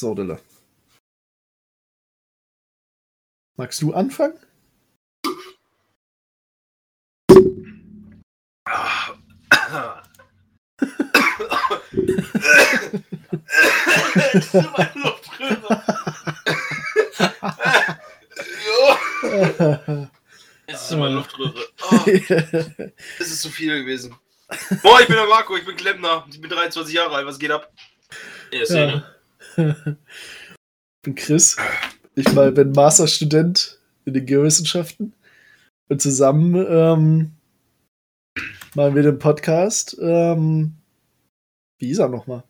So, Dille. Magst du anfangen? Jetzt ist immer Luftröhre. Oh, das ist zu viel gewesen. Moin, ich bin der Marco, ich bin Klempner. Ich bin 23 Jahre alt. Was geht ab? Ja, Szene. Ich bin Chris. Ich mal bin Masterstudent in den Geowissenschaften. Und zusammen ähm, machen wir den Podcast. Ähm, wie ist er nochmal?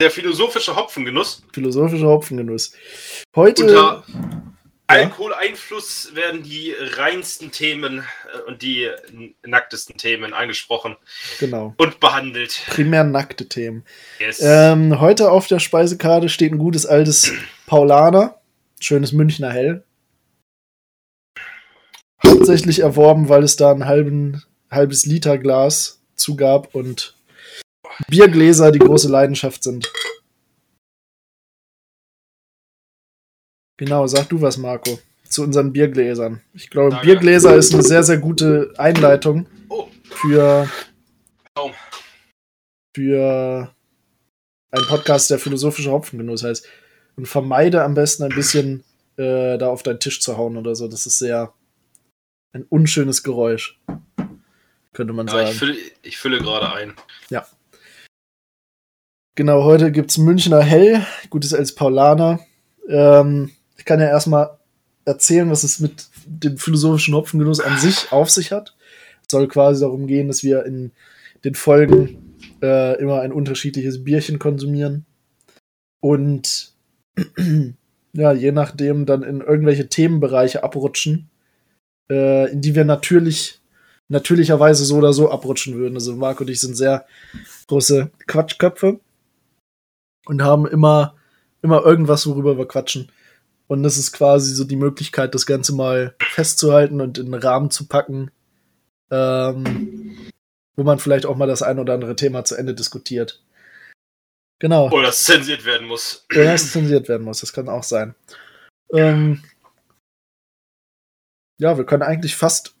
Der philosophische Hopfengenuss. Philosophischer Hopfengenuss. Heute. Unter Alkoholeinfluss werden die reinsten Themen äh, und die nacktesten Themen angesprochen Genau. und behandelt. Primär nackte Themen. Yes. Ähm, heute auf der Speisekarte steht ein gutes altes Paulaner. Schönes Münchner Hell. Hauptsächlich erworben, weil es da ein halben, halbes Liter Glas zugab und Biergläser die große Leidenschaft sind. Genau, sag du was, Marco, zu unseren Biergläsern. Ich glaube, Danke. Biergläser ist eine sehr, sehr gute Einleitung oh, für, für einen Podcast, der philosophischer Hopfengenuss heißt. Und vermeide am besten ein bisschen äh, da auf deinen Tisch zu hauen oder so. Das ist sehr ein unschönes Geräusch. Könnte man Ja, sagen. ich fülle, ich fülle gerade ein. Genau, heute gibt's Münchner Hell, gutes als Paulaner. Ähm, ich kann ja erstmal erzählen, was es mit dem philosophischen Hopfengenuss an sich auf sich hat. Es soll quasi darum gehen, dass wir in den Folgen äh, immer ein unterschiedliches Bierchen konsumieren und ja, je nachdem dann in irgendwelche Themenbereiche abrutschen, äh, in die wir natürlich natürlicherweise so oder so abrutschen würden. Also Marco und ich sind sehr große Quatschköpfe und haben immer, immer irgendwas, worüber wir quatschen. Und das ist quasi so die Möglichkeit, das Ganze mal festzuhalten und in einen Rahmen zu packen, ähm, wo man vielleicht auch mal das ein oder andere Thema zu Ende diskutiert. Genau. Oder das zensiert werden muss. Oder es zensiert werden muss, das kann auch sein. Ähm, ja, wir können eigentlich fast,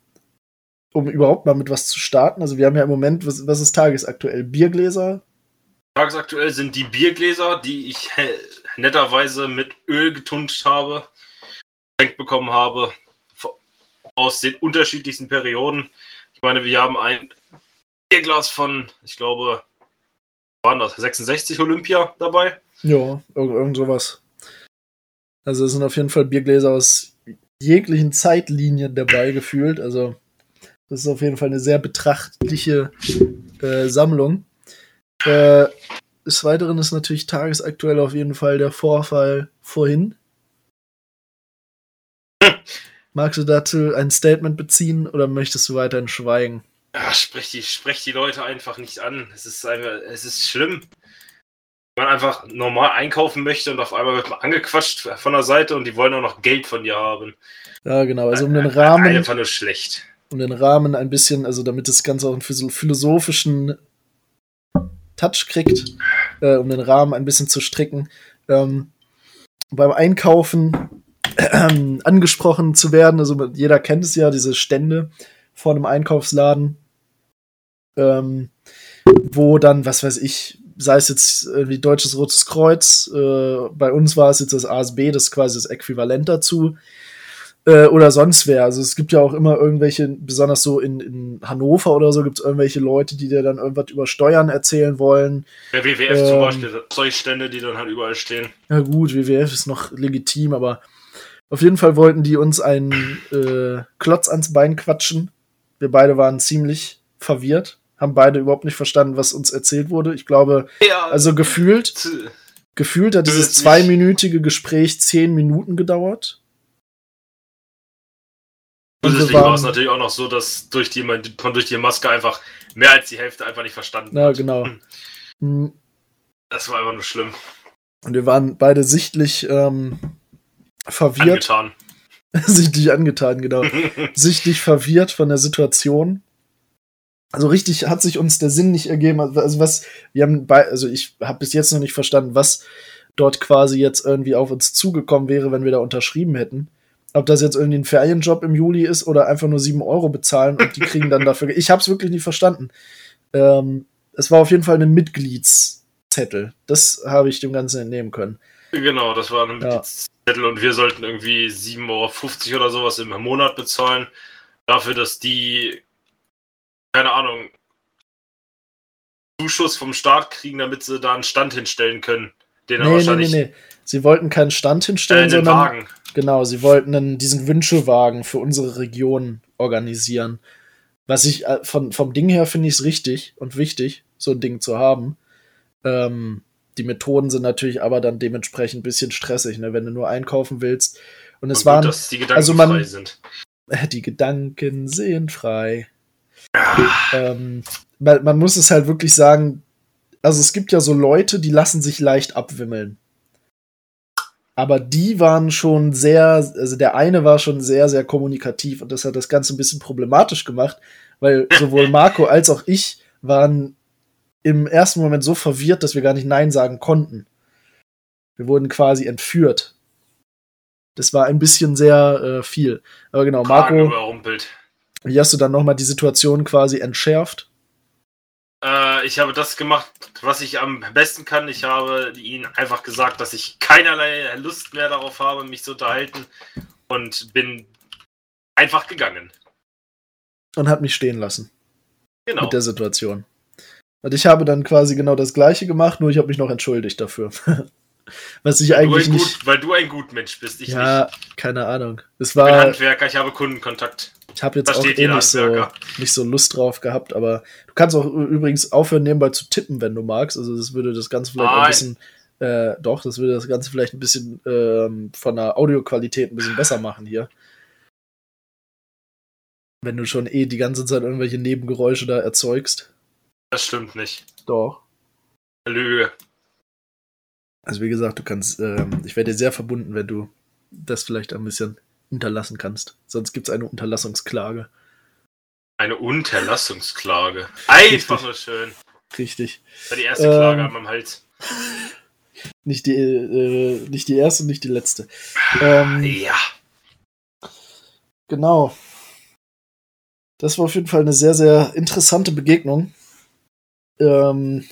um überhaupt mal mit was zu starten, also wir haben ja im Moment, was, was ist tagesaktuell? Biergläser, Tagesaktuell sind die Biergläser, die ich netterweise mit Öl getunscht habe, geschenkt bekommen habe, aus den unterschiedlichsten Perioden. Ich meine, wir haben ein Bierglas von, ich glaube, waren das 66 Olympia dabei. Ja, irgend, irgend sowas. Also es sind auf jeden Fall Biergläser aus jeglichen Zeitlinien dabei gefühlt. Also das ist auf jeden Fall eine sehr betrachtliche äh, Sammlung. Äh, des Weiteren ist natürlich tagesaktuell auf jeden Fall der Vorfall vorhin. Magst du dazu ein Statement beziehen oder möchtest du weiterhin schweigen? Ja, sprech die, sprech die Leute einfach nicht an. Es ist einfach, es ist schlimm. Wenn man einfach normal einkaufen möchte und auf einmal wird man angequatscht von der Seite und die wollen auch noch Geld von dir haben. Ja, genau. Also um den Rahmen. Einfach nur schlecht. um den Rahmen ein bisschen, also damit das Ganze auch einen philosophischen Touch kriegt, äh, um den Rahmen ein bisschen zu stricken, ähm, beim Einkaufen äh, angesprochen zu werden. Also jeder kennt es ja, diese Stände vor einem Einkaufsladen, ähm, wo dann, was weiß ich, sei es jetzt irgendwie Deutsches Rotes Kreuz, äh, bei uns war es jetzt das ASB, das ist quasi das Äquivalent dazu, äh, oder sonst wer. Also es gibt ja auch immer irgendwelche, besonders so in, in Hannover oder so, gibt es irgendwelche Leute, die dir dann irgendwas über Steuern erzählen wollen. Der WWF Ähm. zum Beispiel, solche Stände, die dann halt überall stehen. Ja gut, WWF ist noch legitim, aber auf jeden Fall wollten die uns einen äh, Klotz ans Bein quatschen. Wir beide waren ziemlich verwirrt, haben beide überhaupt nicht verstanden, was uns erzählt wurde. Ich glaube, Ja, also gefühlt, gefühlt hat dieses zweiminütige Gespräch zehn Minuten gedauert. Zusätzlich war es natürlich auch noch so, dass durch die, man durch die Maske einfach mehr als die Hälfte einfach nicht verstanden Ja, hat. genau. Mm, Das war einfach nur schlimm. Und wir waren beide sichtlich ähm, verwirrt, Angetan. sichtlich angetan, genau. sichtlich verwirrt von der Situation. Also richtig hat sich uns der Sinn nicht ergeben. Also was, wir haben bei, also ich habe bis jetzt noch nicht verstanden, was dort quasi jetzt irgendwie auf uns zugekommen wäre, wenn wir da unterschrieben hätten. Ob das jetzt irgendwie ein Ferienjob im Juli ist oder einfach nur 7 Euro bezahlen und die kriegen dann dafür. Ich habe es wirklich nicht verstanden. Ähm, es war auf jeden Fall ein Mitgliedszettel. Das habe ich dem Ganzen entnehmen können. Genau, das war ein Mitgliedszettel ja. und wir sollten irgendwie 7,50 Euro oder sowas im Monat bezahlen. Dafür, dass die, keine Ahnung, Zuschuss vom Staat kriegen, damit sie da einen Stand hinstellen können. Den nee, wahrscheinlich nee, nee, nee. Sie wollten keinen Stand hinstellen, äh, sondern. Wagen. Genau, sie wollten einen, diesen Wünschewagen für unsere Region organisieren. Was ich äh, von, vom Ding her finde ich es richtig und wichtig, so ein Ding zu haben. Ähm, die Methoden sind natürlich aber dann dementsprechend ein bisschen stressig, ne, wenn du nur einkaufen willst. Und es und waren. Gut, dass die Gedanken also man, frei sind. Die Gedanken sind frei. Ähm, man, man muss es halt wirklich sagen, also es gibt ja so Leute, die lassen sich leicht abwimmeln. Aber die waren schon sehr, also der eine war schon sehr, sehr kommunikativ und das hat das Ganze ein bisschen problematisch gemacht, weil sowohl Marco als auch ich waren im ersten Moment so verwirrt, dass wir gar nicht Nein sagen konnten. Wir wurden quasi entführt. Das war ein bisschen sehr äh, viel. Aber genau, Marco. Wie hast du dann nochmal die Situation quasi entschärft? Äh, ich habe das gemacht, was ich am besten kann. Ich habe ihnen einfach gesagt, dass ich keinerlei Lust mehr darauf habe, mich zu unterhalten und bin einfach gegangen. Und hat mich stehen lassen. Genau. Mit der Situation. Und ich habe dann quasi genau das gleiche gemacht, nur ich habe mich noch entschuldigt dafür. Was ich weil eigentlich nicht. Gut, weil du ein gut Mensch bist, ich ja, nicht. keine Ahnung. Es war, ich bin Handwerker, ich habe Kundenkontakt. Ich habe jetzt auch eh nicht so, nicht so Lust drauf gehabt, aber du kannst auch übrigens aufhören, nebenbei zu tippen, wenn du magst. Also das würde das Ganze vielleicht Nein. ein bisschen, äh, doch, das würde das Ganze vielleicht ein bisschen ähm, von der Audioqualität ein bisschen besser machen hier. Wenn du schon eh die ganze Zeit irgendwelche Nebengeräusche da erzeugst. Das stimmt nicht. Doch. Lüge. Also wie gesagt, du kannst, ähm, ich wäre dir sehr verbunden, wenn du das vielleicht ein bisschen unterlassen kannst. Sonst gibt es eine Unterlassungsklage. Eine Unterlassungsklage. Einfach nur schön. Richtig. Das war die erste Klage ähm, an meinem Hals. Nicht die, äh, nicht die erste, nicht die letzte. Ähm, ja. Genau. Das war auf jeden Fall eine sehr, sehr interessante Begegnung ähm,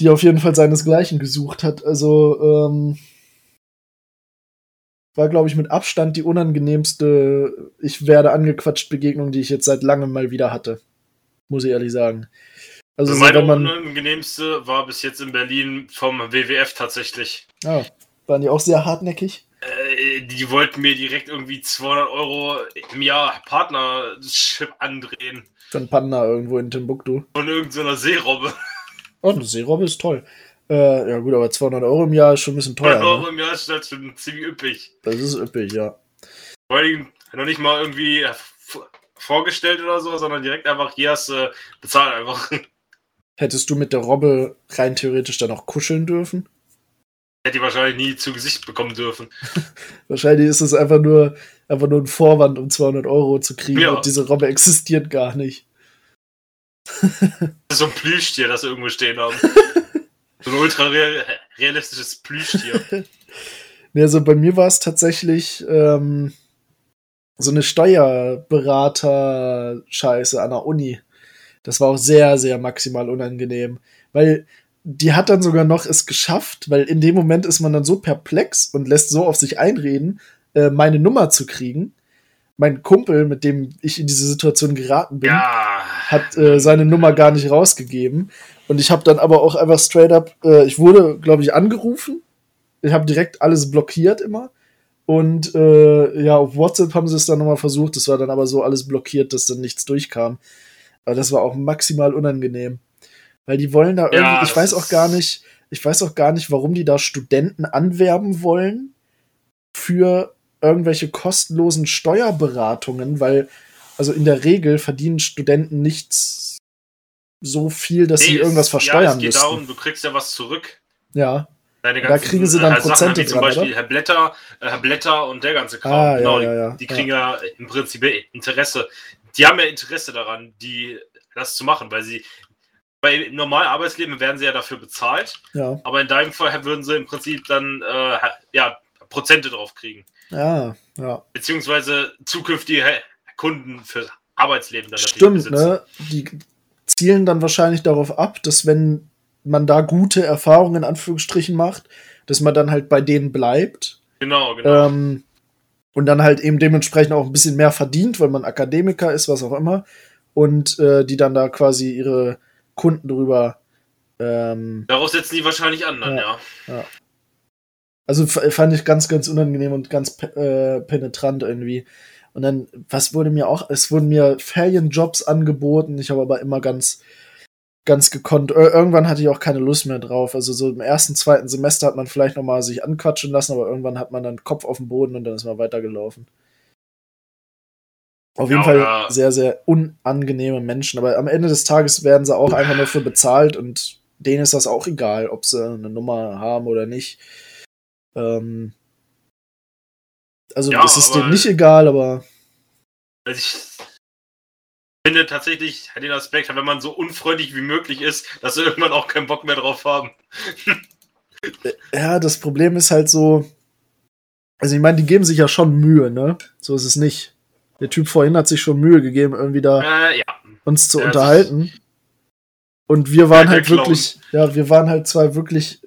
die auf jeden Fall seinesgleichen gesucht hat. Also ähm, war, glaube ich, mit Abstand die unangenehmste Ich werde angequatscht Begegnung, die ich jetzt seit langem mal wieder hatte. Muss ich ehrlich sagen. Also, also meine man, unangenehmste war bis jetzt in Berlin vom WWF tatsächlich. Ah, waren die auch sehr hartnäckig? Äh, die wollten mir direkt irgendwie 200 Euro im Jahr Partnership andrehen. Von Panda irgendwo in Timbuktu. Von irgendeiner Seerobbe. Oh, eine Seerobbe ist toll. Äh, ja gut, aber 200 Euro im Jahr ist schon ein bisschen teuer. 200 Euro ne? im Jahr ist halt schon ziemlich üppig. Das ist üppig, ja. Vor allem noch nicht mal irgendwie vorgestellt oder so, sondern direkt einfach, hier hast du bezahlt einfach. Hättest du mit der Robbe rein theoretisch dann auch kuscheln dürfen? Hätte ich wahrscheinlich nie zu Gesicht bekommen dürfen. wahrscheinlich ist es einfach nur, einfach nur ein Vorwand, um 200 Euro zu kriegen ja. und diese Robbe existiert gar nicht. so ein Plüschtier, das wir irgendwo stehen haben. So ein ultra realistisches Plüschtier. Ja, also bei mir war es tatsächlich ähm, so eine Steuerberater-Scheiße an der Uni. Das war auch sehr, sehr maximal unangenehm. Weil die hat dann sogar noch es geschafft, weil in dem Moment ist man dann so perplex und lässt so auf sich einreden, äh, meine Nummer zu kriegen. Mein Kumpel, mit dem ich in diese Situation geraten bin, ja. hat äh, seine Nummer gar nicht rausgegeben. Und ich habe dann aber auch einfach straight up, äh, ich wurde, glaube ich, angerufen. Ich habe direkt alles blockiert immer. Und äh, ja, auf WhatsApp haben sie es dann nochmal versucht. Das war dann aber so alles blockiert, dass dann nichts durchkam. Aber das war auch maximal unangenehm. Weil die wollen da irgendwie, ja, ich weiß auch gar nicht, ich weiß auch gar nicht, warum die da Studenten anwerben wollen für irgendwelche kostenlosen Steuerberatungen, weil, also in der Regel verdienen Studenten nichts so viel, dass nee, sie irgendwas versteuern ja, es geht müssten. darum, du kriegst ja was zurück. Ja. Ganzen, da kriegen sie dann äh, Prozente dran, zum Beispiel oder? Herr Blätter, äh, Herr Blätter und der ganze Kram. Ah, genau, ja, ja, die, die kriegen ja. im Prinzip Interesse. Die haben ja Interesse daran, die das zu machen, weil sie Bei im normalen Arbeitsleben werden sie ja dafür bezahlt, Ja, aber in deinem Fall würden sie im Prinzip dann äh, ja, Prozente drauf kriegen. Ja, ja. Beziehungsweise zukünftige Kunden für Arbeitsleben dann Stimmt, ne? Die zielen dann wahrscheinlich darauf ab, dass wenn man da gute Erfahrungen in Anführungsstrichen macht, dass man dann halt bei denen bleibt Genau, genau. ähm, und dann halt eben dementsprechend auch ein bisschen mehr verdient, weil man Akademiker ist, was auch immer, und äh, die dann da quasi ihre Kunden drüber. Ähm, Daraus setzen die wahrscheinlich an, dann, Ja. ja. Also fand ich ganz, ganz unangenehm und ganz äh, penetrant irgendwie. Und dann, was wurde mir auch, es wurden mir Ferienjobs angeboten, ich habe aber immer ganz, ganz gekonnt. Ir irgendwann hatte ich auch keine Lust mehr drauf. Also so im ersten, zweiten Semester hat man vielleicht noch mal sich anquatschen lassen, aber irgendwann hat man dann Kopf auf den Boden und dann ist man weitergelaufen. Auf jeden Ja, Fall sehr, sehr unangenehme Menschen. Aber am Ende des Tages werden sie auch einfach nur für bezahlt und denen ist das auch egal, ob sie eine Nummer haben oder nicht. Ähm, also Ja, es ist denen nicht egal, aber Also ich finde tatsächlich den Aspekt, wenn man so unfreundlich wie möglich ist, dass sie irgendwann auch keinen Bock mehr drauf haben. ja, das Problem ist halt so, also ich meine, die geben sich ja schon Mühe, ne? So ist es nicht. Der Typ vorhin hat sich schon Mühe gegeben, irgendwie da Äh, ja. uns zu Ja, unterhalten. Und wir waren halt wirklich, ja, wir waren halt zwei wirklich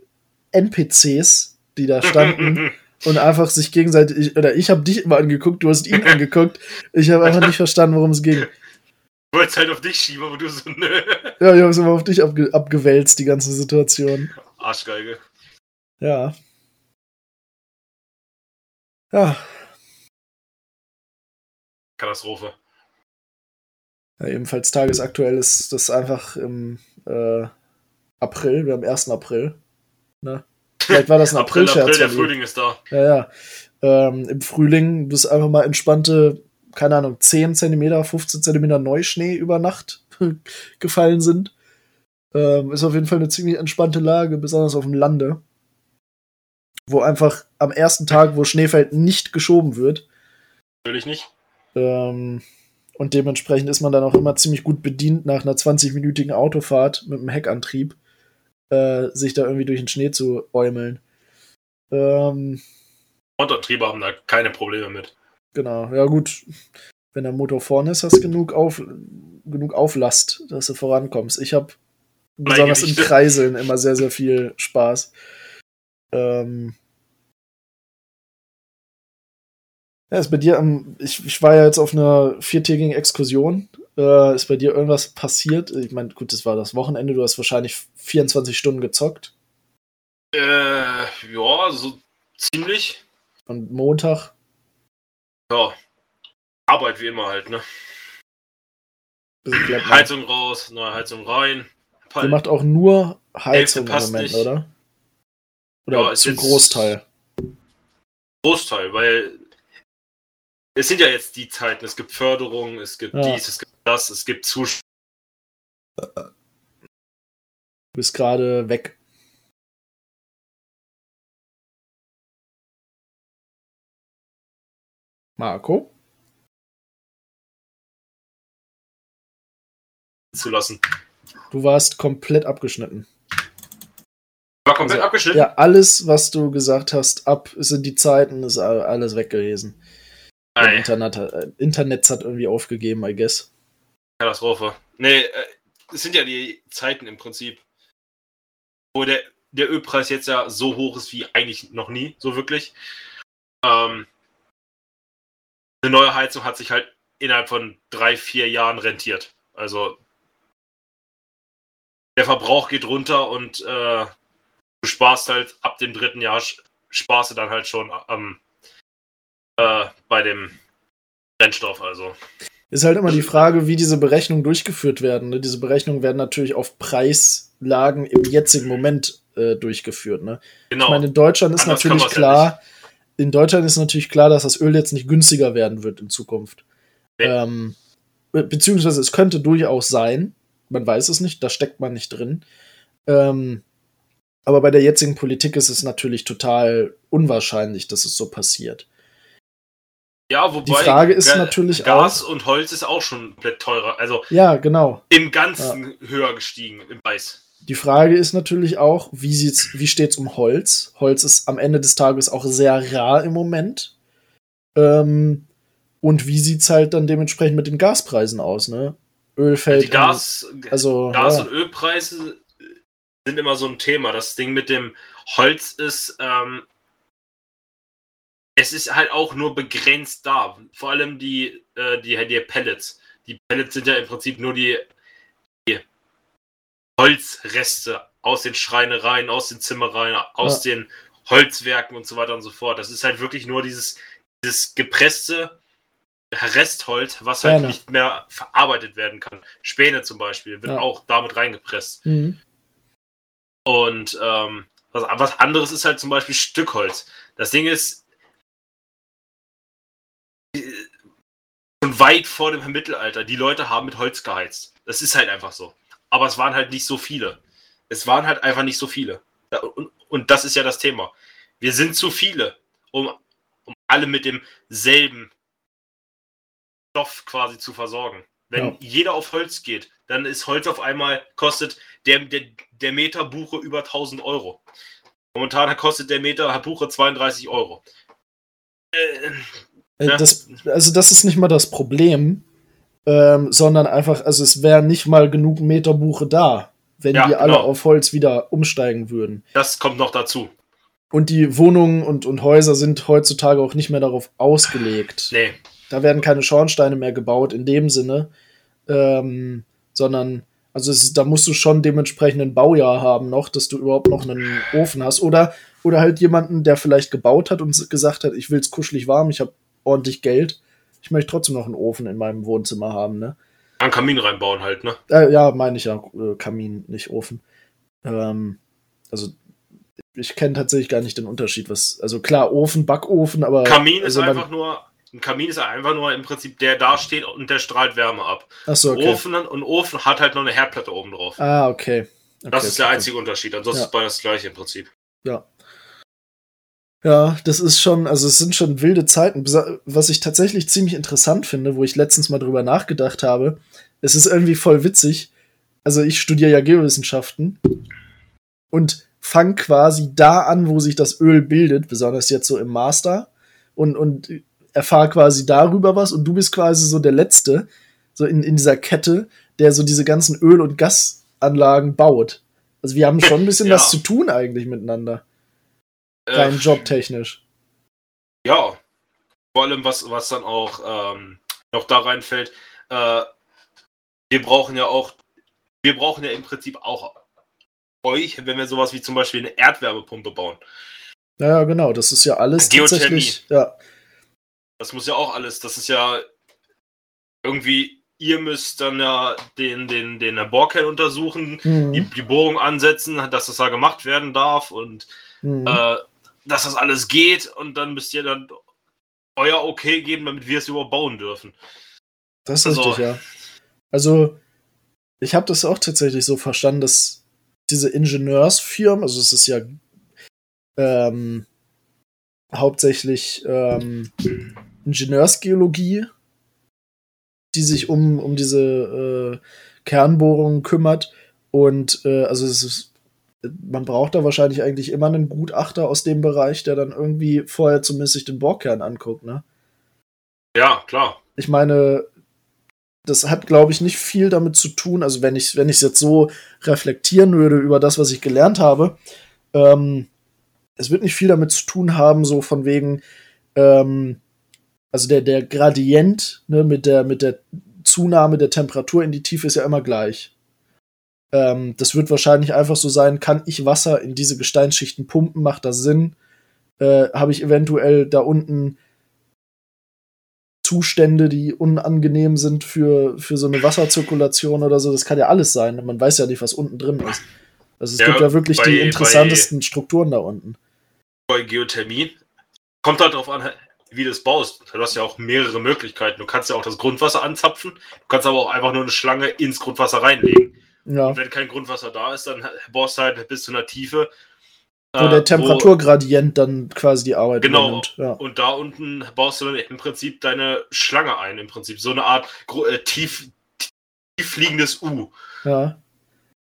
NPCs, die da standen und einfach sich gegenseitig, oder ich habe dich immer angeguckt, du hast ihn angeguckt. Ich habe einfach nicht verstanden, worum es ging. Ich wollte es halt auf dich schieben, aber du so, nö. Ja, ich habe es immer auf dich abge abgewälzt, die ganze Situation. Arschgeige. Ja. Ja, Katastrophe. ja ebenfalls tagesaktuell ist das einfach im äh, April, wir haben 1. April. Ne? Vielleicht war das ein April, April, April-Scherz. der. Frühling ist da. Ja, ja. Ähm, Im Frühling bis einfach mal entspannte, keine Ahnung, 10 Zentimeter, 15 Zentimeter Neuschnee über Nacht gefallen sind. Ähm, ist auf jeden Fall eine ziemlich entspannte Lage, besonders auf dem Lande. Wo einfach am ersten Tag, wo Schnee fällt, nicht geschoben wird. Natürlich nicht. Ähm, und dementsprechend ist man dann auch immer ziemlich gut bedient, nach einer 20-minütigen Autofahrt mit einem Heckantrieb, äh, sich da irgendwie durch den Schnee zu äumeln. Ähm, Frontantriebe haben da keine Probleme mit. Genau, ja gut. Wenn der Motor vorne ist, hast du genug, auf, genug Auflast, dass du vorankommst. Ich habe besonders im. Kreiseln immer sehr, sehr viel Spaß. Ähm ja, ist bei dir, am- ich, ich war ja jetzt auf einer viertägigen Exkursion. Äh, ist bei dir irgendwas passiert? Ich meine, gut, das war das Wochenende, du hast wahrscheinlich 24 Stunden gezockt. Äh, ja, so ziemlich. Und Montag, Ja. Arbeit wie immer halt, ne? Heizung raus, neue Heizung rein. Ihr macht auch nur Heizung im Moment, nicht. oder? Oder Ja, ist zum Großteil. Großteil, weil es sind ja jetzt die Zeiten. Es gibt Förderung, es gibt Ja. dies, es gibt das, es gibt Zuschauer. Du bist gerade weg. Marco? zu lassen. Du warst komplett abgeschnitten. War komplett Also, abgeschnitten. Ja, alles, was du gesagt hast, ab sind die Zeiten, ist alles weg gewesen. Internet, hat- äh, Internet hat irgendwie aufgegeben, I guess. Katastrophe. Nee, äh, es sind ja die Zeiten im Prinzip, wo der, der Ölpreis jetzt ja so hoch ist wie eigentlich noch nie, so wirklich. Ähm, eine neue Heizung hat sich halt innerhalb von drei, vier Jahren rentiert. Also der Verbrauch geht runter und äh, du sparst halt ab dem dritten Jahr sparst du dann halt schon am äh, bei dem Brennstoff. Also Ist halt immer die Frage, wie diese Berechnungen durchgeführt werden. Ne? Diese Berechnungen werden natürlich auf Preislagen im jetzigen Moment äh, durchgeführt. Ne? genau. Ich meine, in Deutschland ist Anders natürlich man's ja klar, in Deutschland ist natürlich klar, dass das Öl jetzt nicht günstiger werden wird in Zukunft. Nee. Ähm, be- beziehungsweise es könnte durchaus sein, man weiß es nicht, da steckt man nicht drin. Ähm, aber bei der jetzigen Politik ist es natürlich total unwahrscheinlich, dass es so passiert. Ja, wobei Die Frage ist Ga- natürlich Gas und Holz ist auch schon komplett teurer. Also Ja, genau. im Ganzen höher gestiegen im Preis. Die Frage ist natürlich auch, wie, sieht's, wie steht's um Holz? Holz ist am Ende des Tages auch sehr rar im Moment. Ähm, und wie sieht's halt dann dementsprechend mit den Gaspreisen aus, ne? Öl fällt. Die Gas, in, also, Gas ja, und Ölpreise sind immer so ein Thema. Das Ding mit dem Holz ist, ähm, es ist halt auch nur begrenzt da. Vor allem die, äh, die, die Pellets. Die Pellets sind ja im Prinzip nur die, die Holzreste aus den Schreinereien, aus den Zimmereien, aus den Holzwerken und so weiter und so fort. Das ist halt wirklich nur dieses, dieses gepresste Restholz, was halt Gerne. nicht mehr verarbeitet werden kann. Späne zum Beispiel wird Ja. auch damit reingepresst. Mhm. Und ähm, was, was anderes ist halt zum Beispiel Stückholz. Das Ding ist schon weit vor dem Mittelalter. Die Leute haben mit Holz geheizt. Das ist halt einfach so. Aber es waren halt nicht so viele. Es waren halt einfach nicht so viele. Und, und das ist ja das Thema. Wir sind zu viele, um, um alle mit demselben Stoff quasi zu versorgen. Wenn Ja. jeder auf Holz geht, dann ist Holz auf einmal, kostet der, der, der Meter Buche über 1000 Euro. Momentan kostet der Meter Buche 32 Euro. Äh, Ja. Das, also das ist nicht mal das Problem, ähm, sondern einfach, also es wäre nicht mal genug Meter Buche da, wenn Ja, die alle genau. auf Holz wieder umsteigen würden. das kommt noch dazu. Und die Wohnungen und, und Häuser sind heutzutage auch nicht mehr darauf ausgelegt. Nee, Da werden keine Schornsteine mehr gebaut in dem Sinne, ähm, sondern also es da musst du schon dementsprechend ein Baujahr haben noch, dass du überhaupt noch einen Ofen hast. Oder, oder halt jemanden, der vielleicht gebaut hat und gesagt hat, ich will es kuschelig warm, ich habe ordentlich Geld. Ich möchte trotzdem noch einen Ofen in meinem Wohnzimmer haben, ne? einen Kamin reinbauen halt, ne? Äh, ja, meine ich ja, äh, Kamin, nicht Ofen. Ähm, also ich kenne tatsächlich gar nicht den Unterschied, was, also klar, Ofen, Backofen, aber. Kamin ist also man- einfach nur, ein Kamin ist einfach nur im Prinzip, der da steht und der strahlt Wärme ab. Achso, okay. Ofen und Ofen hat halt noch eine Herdplatte oben drauf. Ah, okay. okay das ist der okay. einzige Unterschied. Ansonsten Ja. ist beides das gleiche im Prinzip. Ja. Ja, das ist schon, also es sind schon wilde Zeiten. Was ich tatsächlich ziemlich interessant finde, wo ich letztens mal drüber nachgedacht habe, es ist irgendwie voll witzig. Also ich studiere ja Geowissenschaften und fange quasi da an, wo sich das Öl bildet, besonders jetzt so im Master und, und erfahre quasi darüber was und du bist quasi so der Letzte, so in, in dieser Kette, der so diese ganzen Öl- und Gasanlagen baut. Also wir haben schon ein bisschen Ja. was zu tun eigentlich miteinander. Äh, Rein jobtechnisch. Ja. Vor allem, was, was dann auch ähm, noch da reinfällt, äh, wir brauchen ja auch, wir brauchen ja im Prinzip auch euch, wenn wir sowas wie zum Beispiel eine Erdwärmepumpe bauen. Ja, genau. Das ist ja alles Geothermie. tatsächlich. Ja, Das muss ja auch alles, das ist ja irgendwie, ihr müsst dann ja den, den, den Bohrkern untersuchen, die, mhm. die Bohrung ansetzen, dass das da gemacht werden darf und Mhm. äh, dass das alles geht und dann müsst ihr dann euer Okay geben, damit wir es überhaupt bauen dürfen. das ist also- richtig, ja. Also, ich habe das auch tatsächlich so verstanden, dass diese Ingenieursfirmen, also es ist ja ähm, hauptsächlich ähm, Ingenieursgeologie, die sich um, um diese äh, Kernbohrungen kümmert. Und äh, also es ist, man braucht da wahrscheinlich eigentlich immer einen Gutachter aus dem Bereich, der dann irgendwie vorher zumindest sich den Bohrkern anguckt, ne? Ja, klar. ich meine, das hat, glaube ich, nicht viel damit zu tun. Also, wenn ich wenn ich es jetzt so reflektieren würde über das, was ich gelernt habe, ähm, es wird nicht viel damit zu tun haben, so von wegen, ähm, also der, der Gradient ne, mit, der, mit der Zunahme der Temperatur in die Tiefe ist ja immer gleich. Ähm, das wird wahrscheinlich einfach so sein, kann ich Wasser in diese Gesteinsschichten pumpen, macht das Sinn? Äh, Habe ich eventuell da unten Zustände, die unangenehm sind für, für so eine Wasserzirkulation oder so. Das kann ja alles sein. Man weiß ja nicht, was unten drin ist. Also es Ja, gibt ja wirklich bei- die interessantesten Strukturen da unten. Bei Geothermie kommt halt darauf an, wie du es baust. Du hast ja auch mehrere Möglichkeiten. Du kannst ja auch das Grundwasser anzapfen, du kannst aber auch einfach nur eine Schlange ins Grundwasser reinlegen. Ja, Und wenn kein Grundwasser da ist, dann bohrst du halt bis zu einer Tiefe, Wo äh, der Temperaturgradient dann quasi die Arbeit Genau. übernimmt. Ja. Und da unten baust du dann im Prinzip deine Schlange ein, im Prinzip. So eine Art äh, tief, tief fliegendes U ja.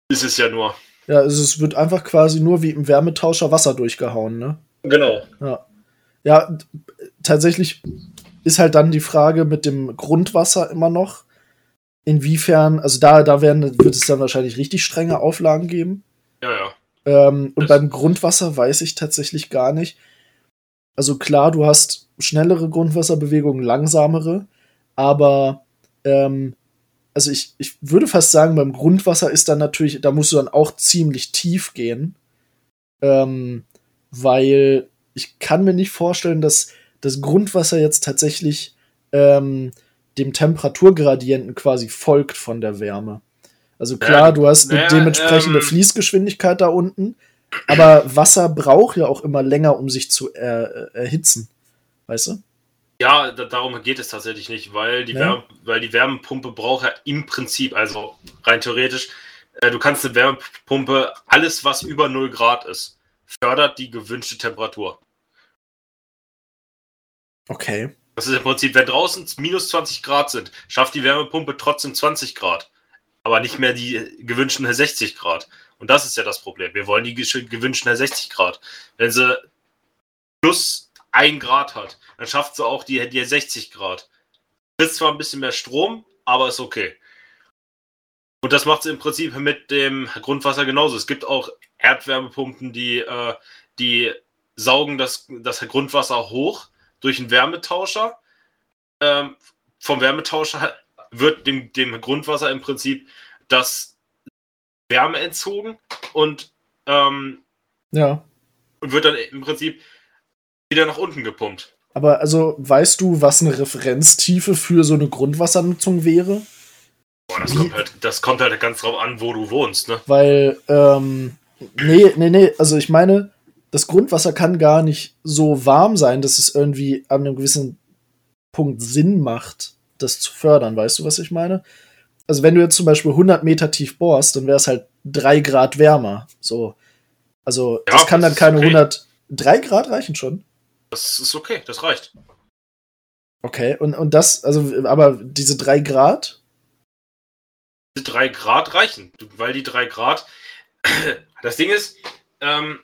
ist es ja nur. Ja, also es wird einfach quasi nur wie im Wärmetauscher Wasser durchgehauen, ne? Genau. Ja. Ja, tatsächlich ist halt dann die Frage mit dem Grundwasser immer noch, inwiefern, also da, da werden, wird es dann wahrscheinlich richtig strenge Auflagen geben. Ja, ja. Ähm, und Das- beim Grundwasser weiß ich tatsächlich gar nicht. Also klar, du hast schnellere Grundwasserbewegungen, langsamere, aber ähm, also ich, ich würde fast sagen, beim Grundwasser ist dann natürlich, da musst du dann auch ziemlich tief gehen. Ähm, weil ich kann mir nicht vorstellen, dass das Grundwasser jetzt tatsächlich ähm, dem Temperaturgradienten quasi folgt von der Wärme. Also klar, Ja, du hast eine naja, dementsprechende ähm, Fließgeschwindigkeit da unten, aber Wasser braucht ja auch immer länger, um sich zu er erhitzen. Weißt du? Ja, da, darum geht es tatsächlich nicht, weil die, Ja. Wärme, weil die Wärmepumpe braucht ja im Prinzip, also rein theoretisch, äh, du kannst eine Wärmepumpe, alles was über 0 Grad ist, fördert die gewünschte Temperatur. Okay. Das ist im Prinzip, wenn draußen minus 20 Grad sind, schafft die Wärmepumpe trotzdem 20 Grad, aber nicht mehr die gewünschten 60 Grad. Und das ist ja das Problem. Wir wollen die gewünschten 60 Grad. Wenn sie plus 1 Grad hat, dann schafft sie auch die, die 60 Grad. Ist zwar ein bisschen mehr Strom, aber ist okay. Und das macht sie im Prinzip mit dem Grundwasser genauso. Es gibt auch Erdwärmepumpen, die, äh, die saugen das, das Grundwasser hoch durch einen Wärmetauscher. Ähm, vom Wärmetauscher wird dem, dem Grundwasser im Prinzip das Wärme entzogen und, ähm, Ja. und wird dann im Prinzip wieder nach unten gepumpt. Aber also weißt du, was eine Referenztiefe für so eine Grundwassernutzung wäre? Boah, das, kommt halt, das kommt halt ganz drauf an, wo du wohnst. Ne? Weil, ähm, nee, nee, nee, also ich meine, das Grundwasser kann gar nicht so warm sein, dass es irgendwie an einem gewissen Punkt Sinn macht, das zu fördern. Weißt du, was ich meine? Also wenn du jetzt zum Beispiel 100 Meter tief bohrst, dann wäre es halt 3 Grad wärmer. So. Also Ja, das kann das dann keine okay. 100... 3 Grad reichen schon. Das ist okay, das reicht. Okay, und, und das, also, aber diese 3 Grad, Die drei Grad reichen, weil die drei Grad. Das Ding ist, ähm,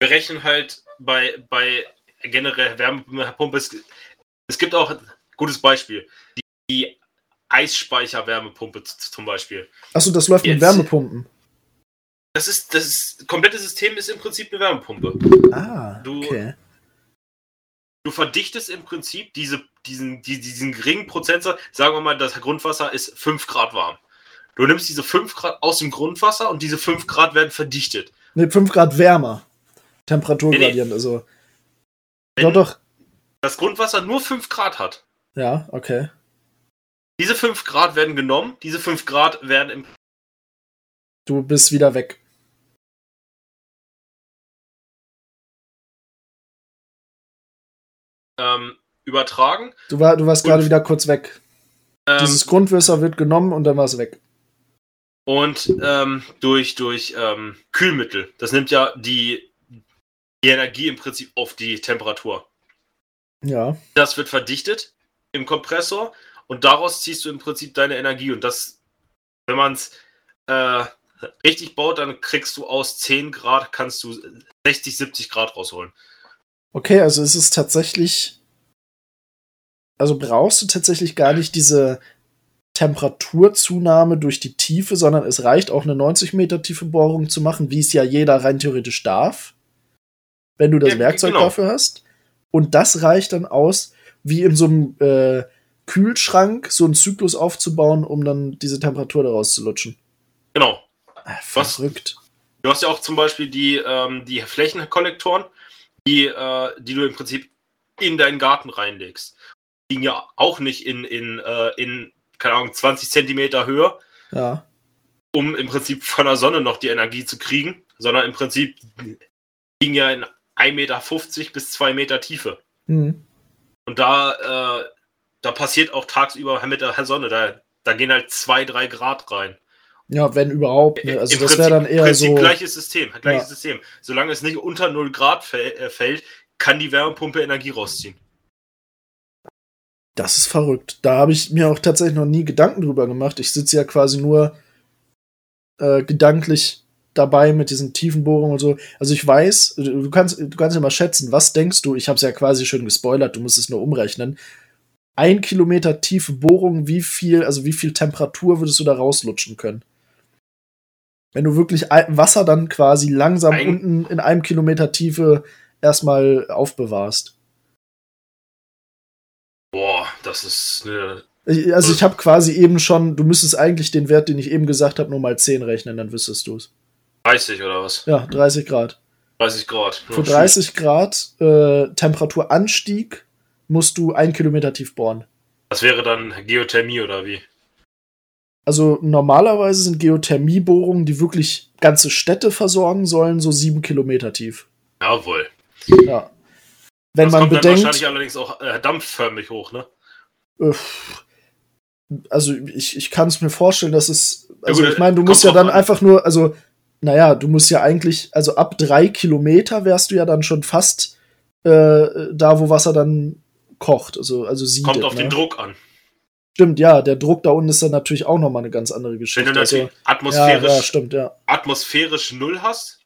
wir rechnen halt bei, bei generell Wärmepumpe. Es, es gibt auch ein gutes Beispiel. Die, die Eisspeicher-Wärmepumpe zum Beispiel. achso, das läuft mit Jetzt- Wärmepumpen. Das ist, das ist, komplette System ist im Prinzip eine Wärmepumpe. Ah, Du- okay. Du verdichtest im Prinzip diese, diesen, die, diesen geringen Prozentsatz. Sagen wir mal, das Grundwasser ist 5 Grad warm. Du nimmst diese 5 Grad aus dem Grundwasser und diese 5 Grad werden verdichtet. Ne, 5 Grad wärmer. Temperaturgradient, also. Wenn Doch, doch. das Grundwasser nur 5 Grad hat, Ja, okay. diese 5 Grad werden genommen, diese 5 Grad werden im Du bist wieder weg. ähm, übertragen. Du, war, du warst gerade wieder kurz weg. Ähm, Dieses Grundwasser wird genommen und dann war es weg. und ähm, durch, durch ähm, Kühlmittel. Das nimmt ja die, die Energie im Prinzip auf die Temperatur. Ja. Das wird verdichtet im Kompressor und daraus ziehst du im Prinzip deine Energie. Und das, wenn man es äh, richtig baut, dann kriegst du aus 10 Grad, kannst du 60, 70 Grad rausholen. Okay, also es ist tatsächlich. Also brauchst du tatsächlich gar nicht diese Temperaturzunahme durch die Tiefe, sondern es reicht auch eine 90 Meter tiefe Bohrung zu machen, wie es ja jeder rein theoretisch darf, wenn du das Ja, Werkzeug genau. dafür hast. Und das reicht dann aus, wie in so einem äh, Kühlschrank so einen Zyklus aufzubauen, um dann diese Temperatur daraus zu lutschen. Genau. Was? verrückt. Du hast ja auch zum Beispiel die, ähm, die Flächenkollektoren, die, äh, die du im Prinzip in deinen Garten reinlegst. Die liegen ja auch nicht in, in, äh, in keine Ahnung, 20 Zentimeter Höhe, Ja. um im Prinzip von der Sonne noch die Energie zu kriegen, sondern im Prinzip liegen ja in 1,50 Meter bis 2 Meter Tiefe. Hm. Und da, äh, da passiert auch tagsüber mit der Sonne, da, da gehen halt 2, 3 Grad rein. Ja, wenn überhaupt. Ne? Also Im das wäre dann eher Prinzip so. gleiches System, gleiches Ja. System. Solange es nicht unter 0 Grad äh, fällt, kann die Wärmepumpe Energie rausziehen. Das ist verrückt. Da habe ich mir auch tatsächlich noch nie Gedanken drüber gemacht. Ich sitze ja quasi nur äh, gedanklich dabei mit diesen tiefen Bohrungen und so. Also ich weiß, du kannst, du kannst ja mal schätzen, was denkst du? Ich habe es ja quasi schon gespoilert, du musst es nur umrechnen. Ein Kilometer tiefe Bohrung, wie viel, also wie viel Temperatur würdest du da rauslutschen können? Wenn du wirklich Wasser dann quasi langsam Ein- unten in einem Kilometer Tiefe erstmal aufbewahrst. Boah, das ist eine. Also ich habe quasi eben schon, du müsstest eigentlich den Wert, den ich eben gesagt habe, nur mal 10 rechnen, dann wüsstest du es. 30 oder was? Ja, 30 Grad. 30 Grad. Für 30 Grad äh, Temperaturanstieg musst du ein Kilometer tief bohren. Das wäre dann Geothermie oder wie? Also normalerweise sind Geothermiebohrungen, die wirklich ganze Städte versorgen sollen, so sieben Kilometer tief. Jawohl. Ja. Wenn das man kommt dann bedenkt, wahrscheinlich allerdings auch äh, dampfförmig hoch, ne? also ich, ich kann es mir vorstellen, dass es, also gut, ich meine, du musst ja dann an. einfach nur, also naja, du musst ja eigentlich, also ab drei Kilometer wärst du ja dann schon fast äh, da, wo Wasser dann kocht, also also siedet, Kommt auf ne? den Druck an. Stimmt, ja, der Druck da unten ist dann natürlich auch nochmal eine ganz andere Wenn Geschichte. du natürlich also, ja, atmosphärisch, ja, stimmt, ja. atmosphärisch null hast,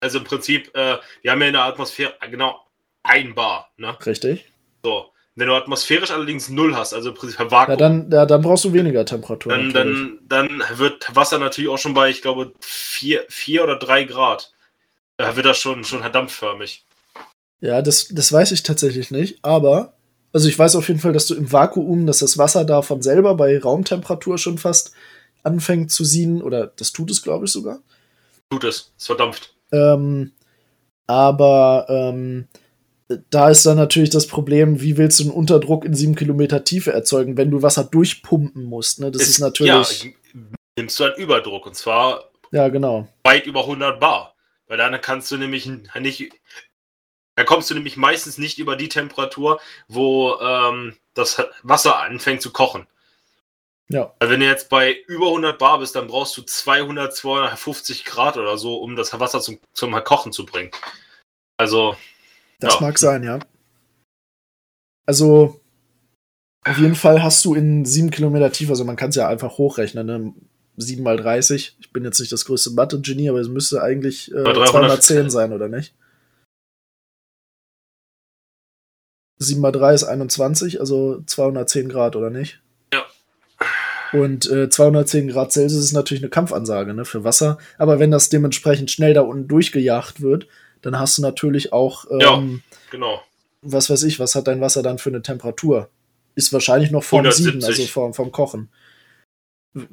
also im Prinzip, äh, wir haben ja in der Atmosphäre genau ein Bar, ne? Richtig. So. Wenn du atmosphärisch allerdings null hast, also im Prinzip Vakuum, Ja, dann, ja, dann brauchst du weniger Temperatur. dann, dann, dann wird Wasser natürlich auch schon bei, ich glaube, vier, vier oder drei Grad. Da wird das schon, schon dampfförmig. Ja, das, das weiß ich tatsächlich nicht, aber also ich weiß auf jeden Fall, dass du im Vakuum, dass das Wasser da von selber bei Raumtemperatur schon fast anfängt zu sieden, oder das tut es, glaube ich, sogar. Tut es, es verdampft. Ähm, aber ähm, da ist dann natürlich das Problem, wie willst du einen Unterdruck in sieben Kilometer Tiefe erzeugen, wenn du Wasser durchpumpen musst. Ne? Das Es- ist natürlich. Ja, nimmst du einen Überdruck und zwar Ja, genau. weit über 100 Bar. Weil dann kannst du nämlich nicht. Da kommst du nämlich meistens nicht über die Temperatur, wo ähm, das Wasser anfängt zu kochen. Ja. Weil wenn du jetzt bei über 100 Bar bist, dann brauchst du 200, 250 Grad oder so, um das Wasser zum, zum Kochen zu bringen. Also, Das Ja. mag sein, ja. Also, auf jeden Fall hast du in sieben Kilometer tief, also man kann es ja einfach hochrechnen, ne? 7 mal 30. Ich bin jetzt nicht das größte Mathe-Genie, aber es müsste eigentlich äh, Bei 300 210 sein, oder nicht? 7 mal 3 ist 21, also 210 Grad, oder nicht? Ja. Und äh, 210 Grad Celsius ist natürlich eine Kampfansage ne, für Wasser. Aber wenn das dementsprechend schnell da unten durchgejagt wird, dann hast du natürlich auch Ja. ähm, genau. was weiß ich, was hat dein Wasser dann für eine Temperatur? Ist wahrscheinlich noch vorm 170. Sieden, also vorm, vorm Kochen.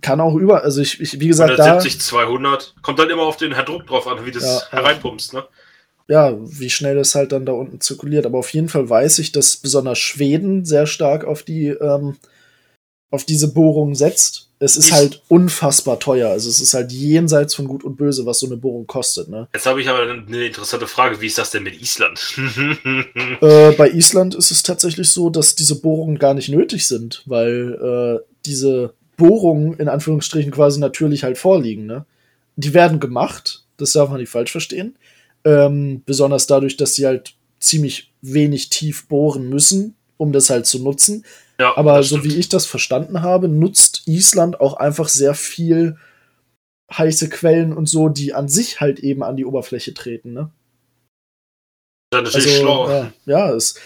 Kann auch über, also ich, ich wie gesagt, da, 170, 200. Kommt dann immer auf den Druck drauf an, wie du das Ja, ja. hereinpumpst, ne? ja, wie schnell das halt dann da unten zirkuliert. Aber auf jeden Fall weiß ich, dass besonders Schweden sehr stark auf die, ähm, auf diese Bohrung setzt. Es ist Ist- halt unfassbar teuer. Also es ist halt jenseits von Gut und Böse, was so eine Bohrung kostet, ne? Jetzt habe ich aber eine interessante Frage. Wie ist das denn mit Island? Äh, bei Island ist es tatsächlich so, dass diese Bohrungen gar nicht nötig sind, weil äh, diese Bohrungen in Anführungsstrichen quasi natürlich halt vorliegen. Ne? Die werden gemacht, das darf man nicht falsch verstehen. Ähm, besonders dadurch, dass sie halt ziemlich wenig tief bohren müssen, um das halt zu nutzen. ja, Aber so stimmt. wie ich das verstanden habe, nutzt Island auch einfach sehr viel heiße Quellen und so, die an sich halt eben an die Oberfläche treten. Ne? Das ist natürlich schlau. Ja, ja es,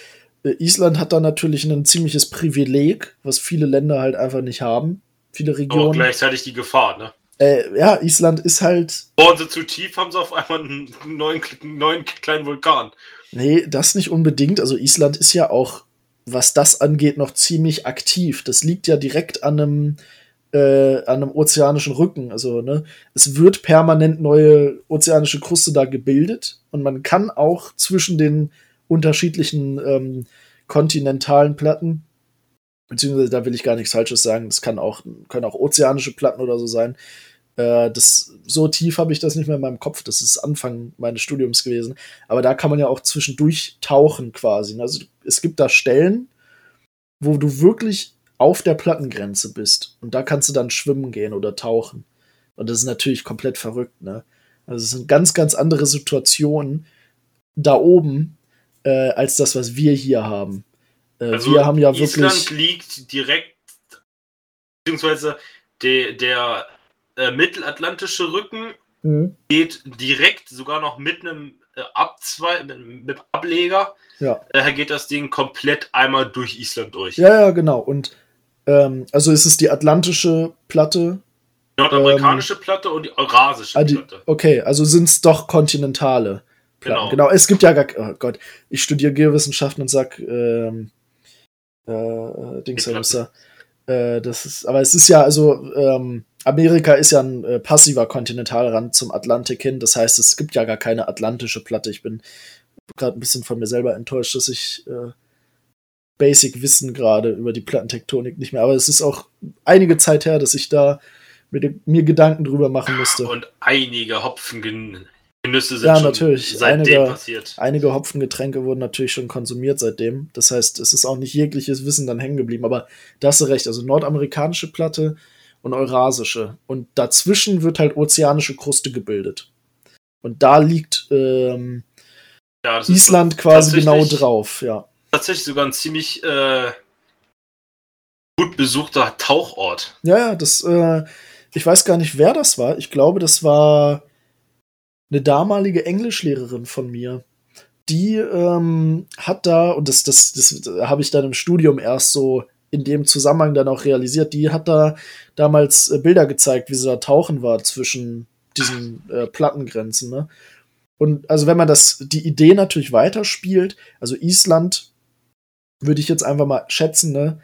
äh, Island hat da natürlich ein ziemliches Privileg, was viele Länder halt einfach nicht haben. Viele Aber Regionen. gleichzeitig die Gefahr, ne? Äh, ja, Island ist halt. Bohren sie zu tief, haben sie auf einmal einen neuen, einen neuen kleinen Vulkan. Nee, das nicht unbedingt. Also Island ist ja auch, was das angeht, noch ziemlich aktiv. Das liegt ja direkt an einem, äh, an einem ozeanischen Rücken. Also, ne, es wird permanent neue ozeanische Kruste da gebildet und man kann auch zwischen den unterschiedlichen ähm, kontinentalen Platten, beziehungsweise da will ich gar nichts Falsches sagen, das kann auch, können auch ozeanische Platten oder so sein. Äh, das, so tief habe ich das nicht mehr in meinem Kopf. Das ist Anfang meines Studiums gewesen. Aber da kann man ja auch zwischendurch tauchen quasi. Also es gibt da Stellen, wo du wirklich auf der Plattengrenze bist. Und da kannst du dann schwimmen gehen oder tauchen. Und das ist natürlich komplett verrückt, ne? Also es sind ganz, ganz andere Situationen da oben, äh, als das, was wir hier haben. Äh, Also wir haben ja Island wirklich. liegt direkt, beziehungsweise der, der äh, mittelatlantische Rücken Mhm. geht direkt sogar noch mit einem äh, Abzweig, mit, mit Ableger, Ja. daher geht das Ding komplett einmal durch Island durch. Ja, ja, genau. Und ähm, also es ist die atlantische Platte. Die nordamerikanische Platte und die eurasische Ah, die, Platte. okay, also sind es doch kontinentale Platten. Genau. Genau. Es gibt ja gar. Oh Gott, ich studiere Geowissenschaften und sag, ähm, äh, äh, Dings. Äh, das ist, aber es ist ja, also, ähm, Amerika ist ja ein äh, passiver Kontinentalrand zum Atlantik hin. Das heißt, es gibt ja gar keine atlantische Platte. Ich bin gerade ein bisschen von mir selber enttäuscht, dass ich äh, Basic Wissen gerade über die Plattentektonik nicht mehr. Aber es ist auch einige Zeit her, dass ich da mir, mir Gedanken drüber machen musste. Und einige Hopfengenüsse sind Ja, schon natürlich. seitdem Einige- passiert. Einige Hopfengetränke wurden natürlich schon konsumiert seitdem. Das heißt, es ist auch nicht jegliches Wissen dann hängen geblieben. Aber da hast du recht. Also nordamerikanische Platte und eurasische. Und dazwischen wird halt ozeanische Kruste gebildet. Und da liegt ähm, Ja, das Island quasi genau drauf, ja. Tatsächlich sogar ein ziemlich äh, gut besuchter Tauchort. Ja, ja, das, äh, ich weiß gar nicht, wer das war. Ich glaube, das war eine damalige Englischlehrerin von mir. Die ähm, hat da, und das, das, das habe ich dann im Studium erst so in dem Zusammenhang dann auch realisiert, die hat da damals äh, Bilder gezeigt, wie sie da tauchen war zwischen diesen äh, Plattengrenzen, ne? Und also wenn man das, die Idee natürlich weiterspielt, also Island würde ich jetzt einfach mal schätzen, ne,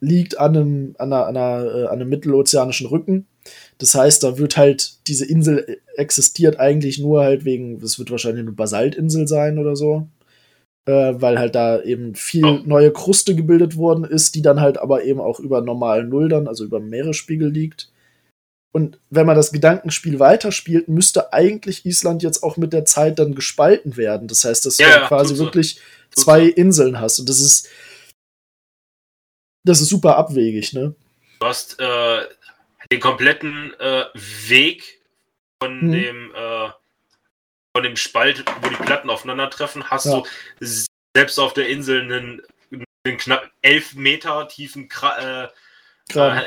liegt an einem, an einer, an einer, äh, an einem mittelozeanischen Rücken. Das heißt, da wird halt, diese Insel existiert eigentlich nur halt wegen, es wird wahrscheinlich eine Basaltinsel sein oder so. Äh, weil halt da eben viel Oh. neue Kruste gebildet worden ist, die dann halt aber eben auch über normalen Null dann, also über Meeresspiegel liegt. Und wenn man das Gedankenspiel weiterspielt, müsste eigentlich Island jetzt auch mit der Zeit dann gespalten werden. Das heißt, dass Ja, du ja, quasi so. wirklich zwei so. Inseln hast. Und das ist, das ist super abwegig, ne? Du hast äh, den kompletten äh, Weg von Mhm. dem äh, von dem Spalt, wo die Platten aufeinandertreffen, hast Ja. du selbst auf der Insel einen, einen knapp elf Meter tiefen Kra äh, äh,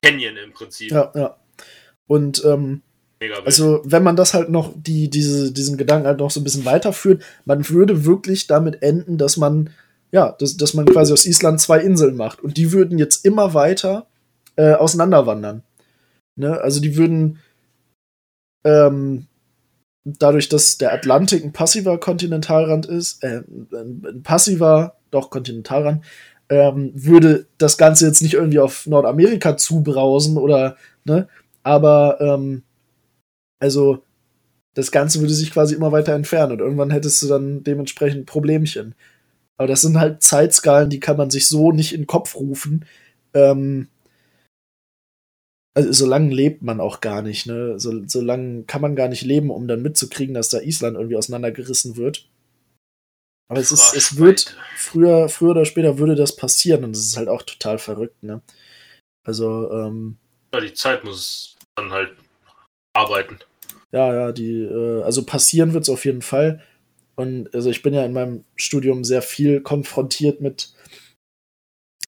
Canyon im Prinzip. Ja, ja. Und ähm, also, wenn man das halt noch, die, diese, diesen Gedanken halt noch so ein bisschen weiterführt, man würde wirklich damit enden, dass man, ja, dass, dass man quasi aus Island zwei Inseln macht. Und die würden jetzt immer weiter äh, auseinanderwandern. Ne? Also die würden ähm, dadurch, dass der Atlantik ein passiver Kontinentalrand ist, äh, ein, passiver, doch Kontinentalrand, ähm, würde das Ganze jetzt nicht irgendwie auf Nordamerika zubrausen oder, ne, aber ähm, also das Ganze würde sich quasi immer weiter entfernen und irgendwann hättest du dann dementsprechend Problemchen. Aber das sind halt Zeitskalen, die kann man sich so nicht in den Kopf rufen. Ähm, also so lange lebt man auch gar nicht, ne? So, so lange kann man gar nicht leben, um dann mitzukriegen, dass da Island irgendwie auseinandergerissen wird. Aber es ist, es wird früher, früher oder später würde das passieren und das ist halt auch total verrückt, ne? Also, ähm, Ja, die Zeit muss dann halt arbeiten. Ja, ja, die, äh, also passieren wird es auf jeden Fall. Und also ich bin ja in meinem Studium sehr viel konfrontiert mit,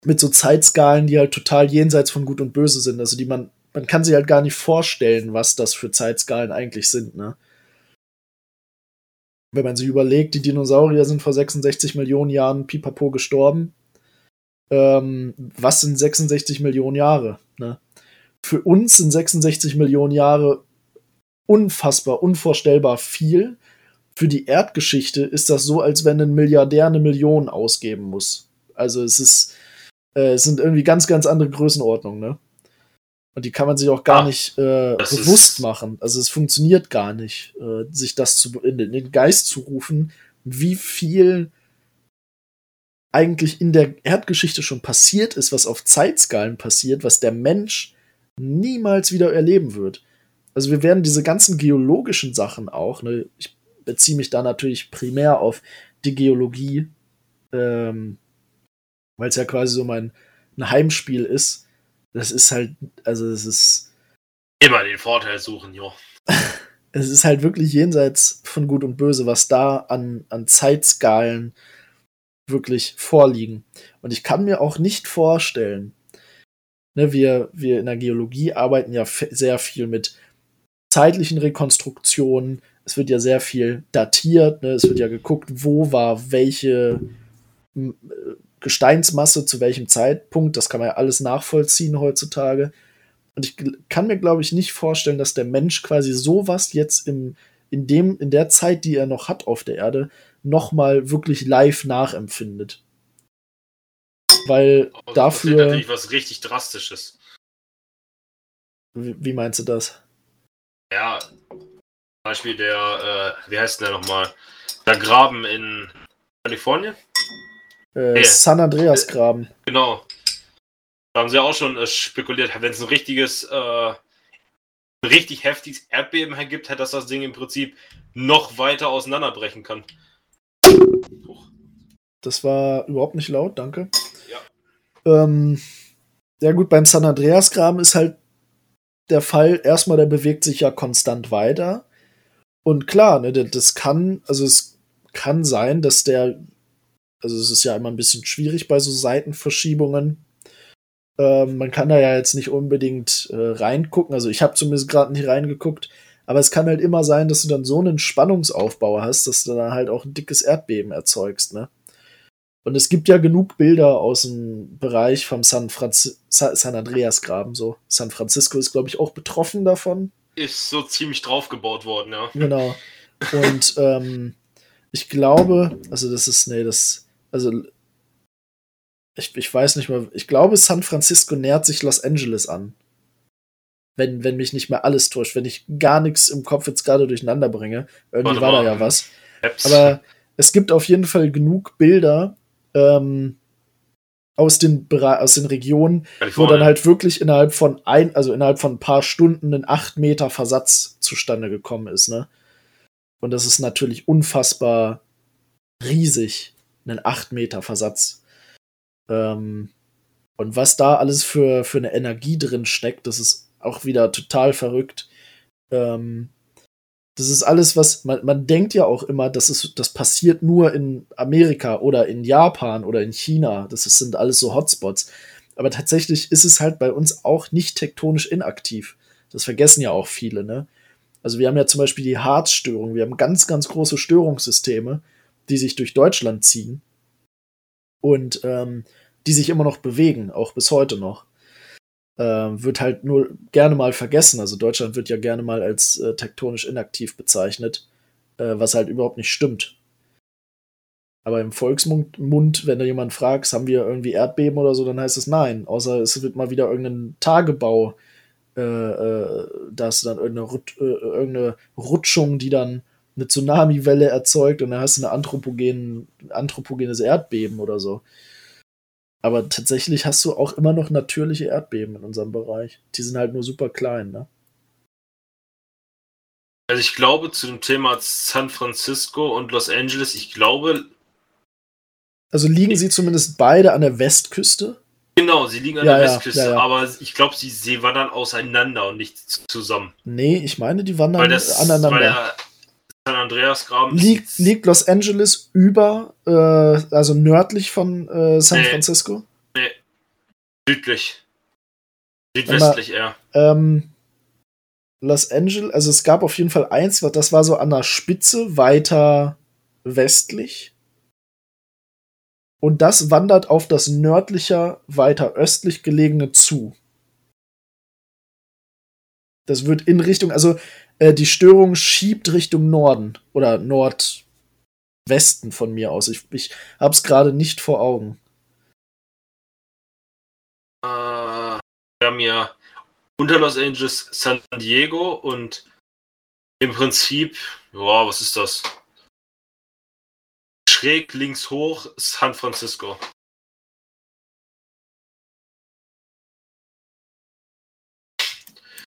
mit so Zeitskalen, die halt total jenseits von Gut und Böse sind. Also die man, man kann sich halt gar nicht vorstellen, was das für Zeitskalen eigentlich sind, ne? Wenn man sich überlegt, die Dinosaurier sind vor 66 Millionen Jahren pipapo gestorben. Ähm, was sind 66 Millionen Jahre, ne? Für uns sind 66 Millionen Jahre unfassbar, unvorstellbar viel. Für die Erdgeschichte ist das so, als wenn ein Milliardär eine Million ausgeben muss. Also es ist, äh, sind irgendwie ganz, ganz andere Größenordnungen, ne? Und die kann man sich auch gar Ah, nicht äh, bewusst machen. Also es funktioniert gar nicht, äh, sich das zu, in, den- in den Geist zu rufen, wie viel eigentlich in der Erdgeschichte schon passiert ist, was auf Zeitskalen passiert, was der Mensch niemals wieder erleben wird. Also wir werden diese ganzen geologischen Sachen auch, ne, ich beziehe mich da natürlich primär auf die Geologie, ähm, weil es ja quasi so mein ein Heimspiel ist. Das ist halt, also es ist Immer den Vorteil suchen, jo. es ist halt wirklich jenseits von Gut und Böse, was da an, an Zeitskalen wirklich vorliegen. Und ich kann mir auch nicht vorstellen, ne, wir, wir in der Geologie arbeiten ja sehr viel mit zeitlichen Rekonstruktionen. Es wird ja sehr viel datiert. Ne? Es wird ja geguckt, wo war welche Gesteinsmasse zu welchem Zeitpunkt. Das kann man ja alles nachvollziehen heutzutage. Und ich kann mir, glaube ich, nicht vorstellen, dass der Mensch quasi sowas jetzt im, in, dem, in der Zeit, die er noch hat auf der Erde, nochmal wirklich live nachempfindet. Weil also, dafür. Das ist natürlich was richtig Drastisches. Wie, wie meinst du das? Ja, zum Beispiel der, äh, wie heißt der nochmal? Der Graben in Kalifornien? Äh. San Andreas Graben. Genau. Da haben sie auch schon äh, spekuliert, wenn es ein richtiges, äh, richtig heftiges Erdbeben gibt, hätte das das Ding im Prinzip noch weiter auseinanderbrechen kann. Das war überhaupt nicht laut, danke. Ja. Ähm, ja gut, beim San Andreas Graben ist halt der Fall, erstmal, der bewegt sich ja konstant weiter. Und klar, ne, das kann, also es kann sein, dass der, also es ist ja immer ein bisschen schwierig bei so Seitenverschiebungen, ähm, man kann da ja jetzt nicht unbedingt äh, reingucken. Also ich habe zumindest gerade nicht reingeguckt. Aber es kann halt immer sein, dass du dann so einen Spannungsaufbau hast, dass du dann halt auch ein dickes Erdbeben erzeugst, ne? Und es gibt ja genug Bilder aus dem Bereich vom San, Franz San Andreas Graben, so. San Francisco ist, glaube ich, auch betroffen davon. Ist so ziemlich draufgebaut worden, ja. Genau. Und ähm, ich glaube, also das ist, nee, das, also ich, ich weiß nicht mehr, ich glaube, San Francisco nähert sich Los Angeles an. Wenn, wenn mich nicht mehr alles täuscht, wenn ich gar nichts im Kopf jetzt gerade durcheinander bringe. Irgendwie war da ja was. Apps. Aber es gibt auf jeden Fall genug Bilder ähm, aus, den, aus den Regionen, wo dann halt wirklich innerhalb von ein, also innerhalb von ein paar Stunden ein 8 Meter Versatz zustande gekommen ist, ne? Und das ist natürlich unfassbar riesig, einen 8 Meter Versatz. Ähm, und was da alles für, für eine Energie drin steckt, das ist auch wieder total verrückt. Ähm, das ist alles, was man, man denkt ja auch immer, das, ist, das passiert nur in Amerika oder in Japan oder in China. Das ist, sind alles so Hotspots. Aber tatsächlich ist es halt bei uns auch nicht tektonisch inaktiv. Das vergessen ja auch viele, ne? Also wir haben ja zum Beispiel die Harzstörung. Wir haben ganz, ganz große Störungssysteme, die sich durch Deutschland ziehen und ähm, die sich immer noch bewegen, auch bis heute noch. Ähm, wird halt nur gerne mal vergessen. Also Deutschland wird ja gerne mal als äh, tektonisch inaktiv bezeichnet, äh, was halt überhaupt nicht stimmt. Aber im Volksmund, wenn da jemand fragt, haben wir irgendwie Erdbeben oder so, dann heißt es nein. Außer es wird mal wieder irgendein Tagebau, äh, äh, da ist dann irgendeine, Rut äh, irgendeine Rutschung, die dann eine Tsunamiwelle erzeugt und dann hast du eine anthropogen, anthropogenes Erdbeben oder so. Aber tatsächlich hast du auch immer noch natürliche Erdbeben in unserem Bereich. Die sind halt nur super klein, ne? Also ich glaube zu dem Thema San Francisco und Los Angeles, ich glaube. Also liegen sie zumindest beide an der Westküste? Genau, sie liegen an ja, der ja, Westküste, ja, aber ich glaube, sie, sie wandern auseinander und nicht zusammen. Nee, ich meine, die wandern das, aneinander. San Andreas Graben. Liegt, liegt Los Angeles über, äh, also nördlich von äh, San nee, Francisco? Nee. Südlich. Südwestlich eher. Ähm, Los Angeles, also es gab auf jeden Fall eins, das war so an der Spitze weiter westlich. Und das wandert auf das nördlicher, weiter östlich gelegene zu. Das wird in Richtung, also äh, die Störung schiebt Richtung Norden oder Nordwesten von mir aus. Ich, ich hab's gerade nicht vor Augen. Äh, wir haben ja unter Los Angeles San Diego und im Prinzip, wow, was ist das? Schräg links hoch San Francisco.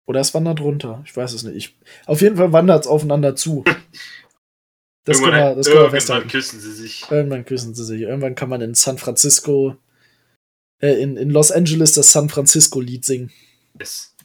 Oder es wandert runter. Ich weiß es nicht. Ich, auf jeden Fall wandert es aufeinander zu. Das irgendwann, kann man, das kann man küssen sie sich. Irgendwann küssen sie sich. Irgendwann kann man in San Francisco, äh, in, in Los Angeles das San Francisco-Lied singen. Yes.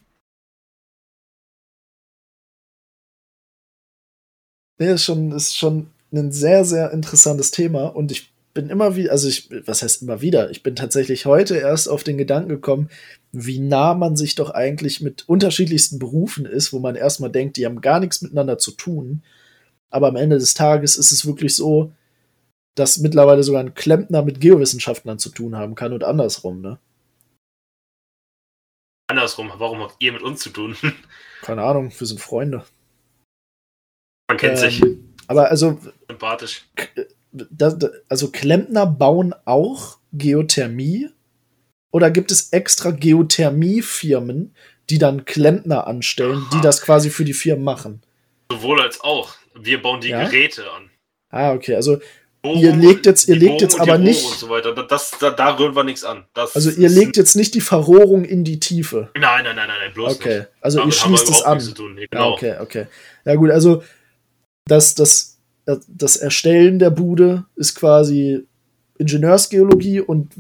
Nee, ist schon, ist schon ein sehr, sehr interessantes Thema und ich bin immer wieder, also ich, was heißt immer wieder? Ich bin tatsächlich heute erst auf den Gedanken gekommen, wie nah man sich doch eigentlich mit unterschiedlichsten Berufen ist, wo man erstmal denkt, die haben gar nichts miteinander zu tun. Aber am Ende des Tages ist es wirklich so, dass mittlerweile sogar ein Klempner mit Geowissenschaftlern zu tun haben kann und andersrum, ne? Andersrum, warum habt ihr mit uns zu tun? Keine Ahnung, wir sind Freunde. Man kennt ähm, sich. Aber also. Sympathisch. Das, also Klempner bauen auch Geothermie? Oder gibt es extra Geothermie-Firmen, die dann Klempner anstellen, Aha. die das quasi für die Firmen machen? Sowohl als auch. Wir bauen die ja? Geräte an. Ah, okay. Also Bohrung, ihr legt jetzt, ihr legt jetzt aber nicht. So. Das, da, da rühren wir nichts an. Das also ihr legt jetzt nicht die Verrohrung in die Tiefe. Nein, nein, nein, nein, bloß okay. nicht. Also Damit ihr schließt es an. Nee, genau. ja, okay, okay. Ja gut, also das, das, das Erstellen der Bude ist quasi Ingenieursgeologie und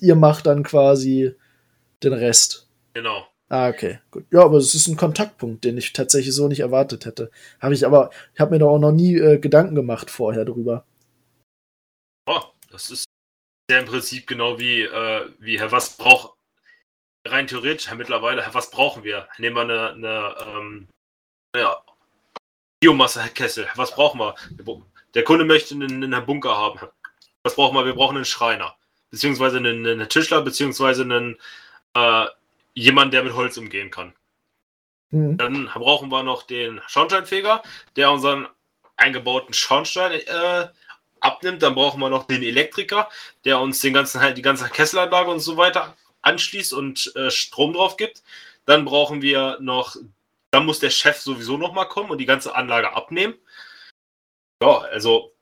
ihr macht dann quasi den Rest. Genau. Ah, okay, gut. Ja, aber es ist ein Kontaktpunkt, den ich tatsächlich so nicht erwartet hätte. Habe ich aber, ich habe mir da auch noch nie äh, Gedanken gemacht vorher drüber. Oh, das ist ja im Prinzip genau wie, äh, wie Herr Was braucht, rein theoretisch mittlerweile, Herr Was brauchen wir? Nehmen wir eine, eine ähm, ja, Biomasse-Kessel. Was brauchen wir? Der Kunde möchte einen, einen Bunker haben. Was brauchen wir? Wir brauchen einen Schreiner. Beziehungsweise einen, einen Tischler, beziehungsweise einen äh, jemand, der mit Holz umgehen kann. Mhm. Dann brauchen wir noch den Schornsteinfeger, der unseren eingebauten Schornstein äh, abnimmt. Dann brauchen wir noch den Elektriker, der uns den ganzen, die ganze Kesselanlage und so weiter anschließt und äh, Strom drauf gibt. Dann brauchen wir noch, dann muss der Chef sowieso noch mal kommen und die ganze Anlage abnehmen. Ja, also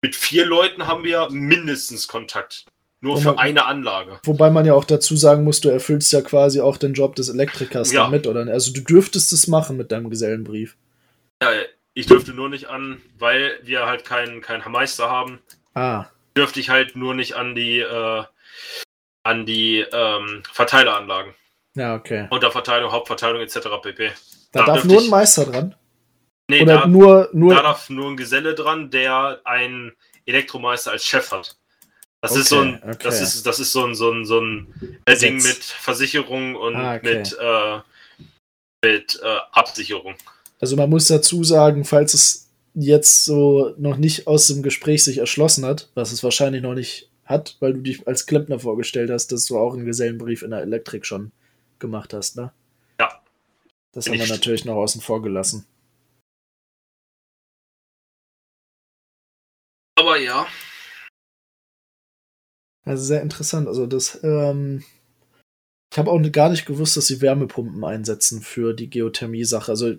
mit vier Leuten haben wir mindestens Kontakt. Nur für eine Anlage. Wobei man ja auch dazu sagen muss, du erfüllst ja quasi auch den Job des Elektrikers ja. damit, oder? Also du dürftest es machen mit deinem Gesellenbrief. Ja, ich dürfte nur nicht an, weil wir halt keinen kein Meister haben. Ah. Dürfte ich halt nur nicht an die äh, an die ähm, Verteileranlagen. Ja, okay. Unterverteilung, Hauptverteilung etc. pp. Da, da darf nur ein Meister dran. Nee, Oder da, nur, nur. Da darf nur ein Geselle dran, der einen Elektromeister als Chef hat. Das okay, ist so ein, okay. das ist, das ist so ein, so ein, so ein Ding mit Versicherung und ah, okay. mit, äh, mit äh, Absicherung. Also man muss dazu sagen, falls es jetzt so noch nicht aus dem Gespräch sich erschlossen hat, was es wahrscheinlich noch nicht hat, weil du dich als Klempner vorgestellt hast, dass du auch einen Gesellenbrief in der Elektrik schon gemacht hast, ne? Das haben wir natürlich noch außen vor gelassen. Aber ja, also sehr interessant. Also das, ähm, ich habe auch gar nicht gewusst, dass sie Wärmepumpen einsetzen für die Geothermie-Sache. Also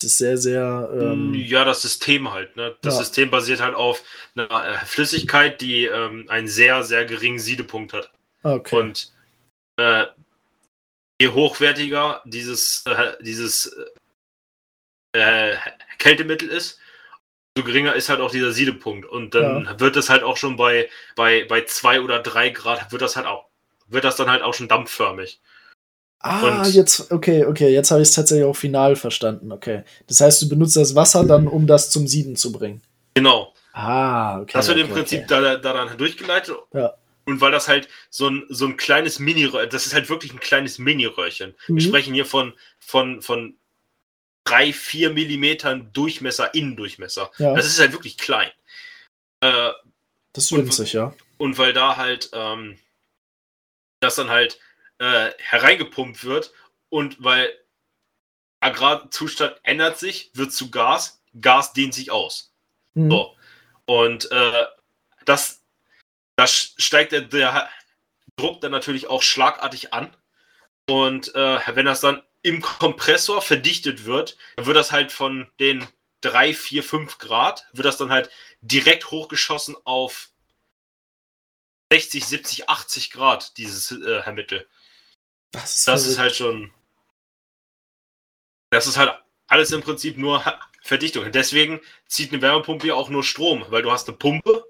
das ist sehr, sehr. Ähm, ja, das System halt. Ne? Das ja. System basiert halt auf einer äh, Flüssigkeit, die ähm, einen sehr, sehr geringen Siedepunkt hat. Okay. Und äh, je hochwertiger dieses, äh, dieses äh, Kältemittel ist, so geringer ist halt auch dieser Siedepunkt. Und dann ja. wird das halt auch schon bei, bei, bei zwei oder drei Grad, wird das halt auch, wird das dann halt auch schon dampfförmig. Ah, und jetzt, okay, okay, jetzt habe ich es tatsächlich auch final verstanden, okay. Das heißt, du benutzt das Wasser dann, um das zum Sieden zu bringen. Genau. Ah, okay. Das wird okay, im Prinzip okay. da, da dann durchgeleitet. Ja. Und weil das halt so ein, so ein kleines mini das ist halt wirklich ein kleines Mini-Röhrchen. Mhm. Wir sprechen hier von, von, von drei, vier Millimetern Durchmesser, Innendurchmesser. Ja. Das ist halt wirklich klein. Äh, das ist winzig, ja. Und weil da halt ähm, das dann halt äh, hereingepumpt wird und weil Agrarzustand ändert sich, wird zu Gas, Gas dehnt sich aus. Mhm. So. Und äh, das, das steigt der, der Druck dann natürlich auch schlagartig an. Und äh, wenn das dann im Kompressor verdichtet wird, dann wird das halt von den 3, 4, 5 Grad, wird das dann halt direkt hochgeschossen auf 60, 70, 80 Grad, dieses äh, Mittel. Das, ist, das ist halt schon. Das ist halt alles im Prinzip nur Verdichtung. Deswegen zieht eine Wärmepumpe ja auch nur Strom, weil du hast eine Pumpe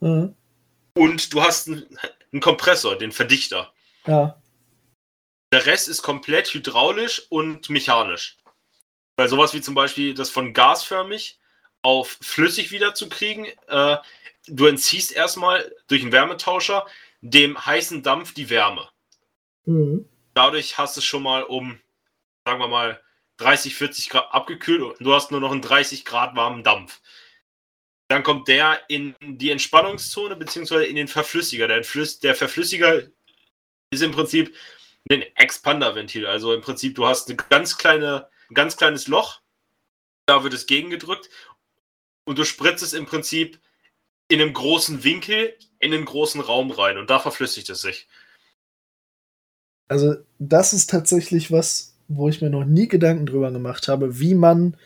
mhm. Und du hast einen, einen Kompressor, den Verdichter. Ja. Der Rest ist komplett hydraulisch und mechanisch. Weil sowas wie zum Beispiel das von gasförmig auf flüssig wieder zu kriegen, äh, du entziehst erstmal durch einen Wärmetauscher dem heißen Dampf die Wärme. Mhm. Dadurch hast du es schon mal um, sagen wir mal, 30, 40 Grad abgekühlt und du hast nur noch einen 30 Grad warmen Dampf. Dann kommt der in die Entspannungszone beziehungsweise in den Verflüssiger. Der, der Verflüssiger ist im Prinzip ein Expanderventil. Also im Prinzip, du hast eine ganz kleine, ein ganz kleines Loch, da wird es gegengedrückt und du spritzt es im Prinzip in einem großen Winkel in einen großen Raum rein und da verflüssigt es sich. Also, das ist tatsächlich was, wo ich mir noch nie Gedanken drüber gemacht habe, wie man.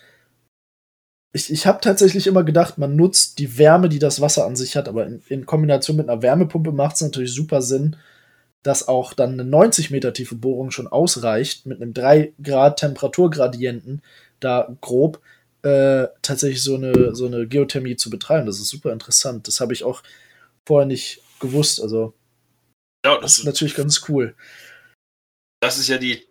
Ich, ich habe tatsächlich immer gedacht, man nutzt die Wärme, die das Wasser an sich hat, aber in, in Kombination mit einer Wärmepumpe macht es natürlich super Sinn, dass auch dann eine 90 Meter tiefe Bohrung schon ausreicht, mit einem 3 Grad Temperaturgradienten da grob äh, tatsächlich so eine, so eine Geothermie zu betreiben. Das ist super interessant. Das habe ich auch vorher nicht gewusst. Also, ja, das, das ist natürlich ganz cool. Das ist ja die,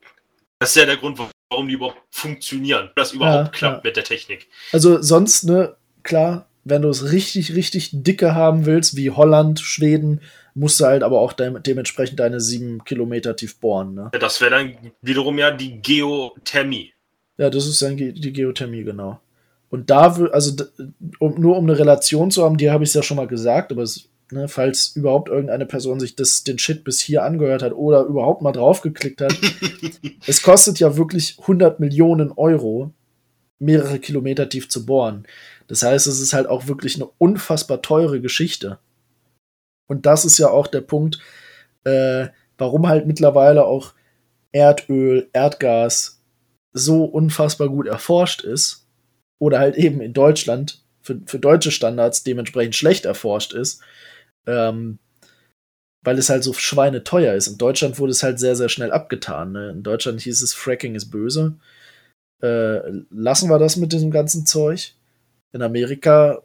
das ist ja der Grund, warum die überhaupt funktionieren, das überhaupt ja, klappt ja. mit der Technik. Also sonst, ne, klar, wenn du es richtig, richtig dicke haben willst, wie Holland, Schweden, musst du halt aber auch de dementsprechend deine sieben Kilometer tief bohren. Ne? Ja, das wäre dann wiederum ja die Geothermie. Ja, das ist dann die Geothermie, genau. Und da, also um, nur um eine Relation zu haben, die habe ich ja schon mal gesagt, aber es Ne, falls überhaupt irgendeine Person sich das, den Shit bis hier angehört hat oder überhaupt mal draufgeklickt hat. es kostet ja wirklich 100 Millionen Euro, mehrere Kilometer tief zu bohren. Das heißt, es ist halt auch wirklich eine unfassbar teure Geschichte. Und das ist ja auch der Punkt, äh, warum halt mittlerweile auch Erdöl, Erdgas so unfassbar gut erforscht ist. Oder halt eben in Deutschland für, für deutsche Standards dementsprechend schlecht erforscht ist ähm, weil es halt so schweineteuer ist. In Deutschland wurde es halt sehr, sehr schnell abgetan. Ne? In Deutschland hieß es, Fracking ist böse. Äh, lassen wir das mit diesem ganzen Zeug. In Amerika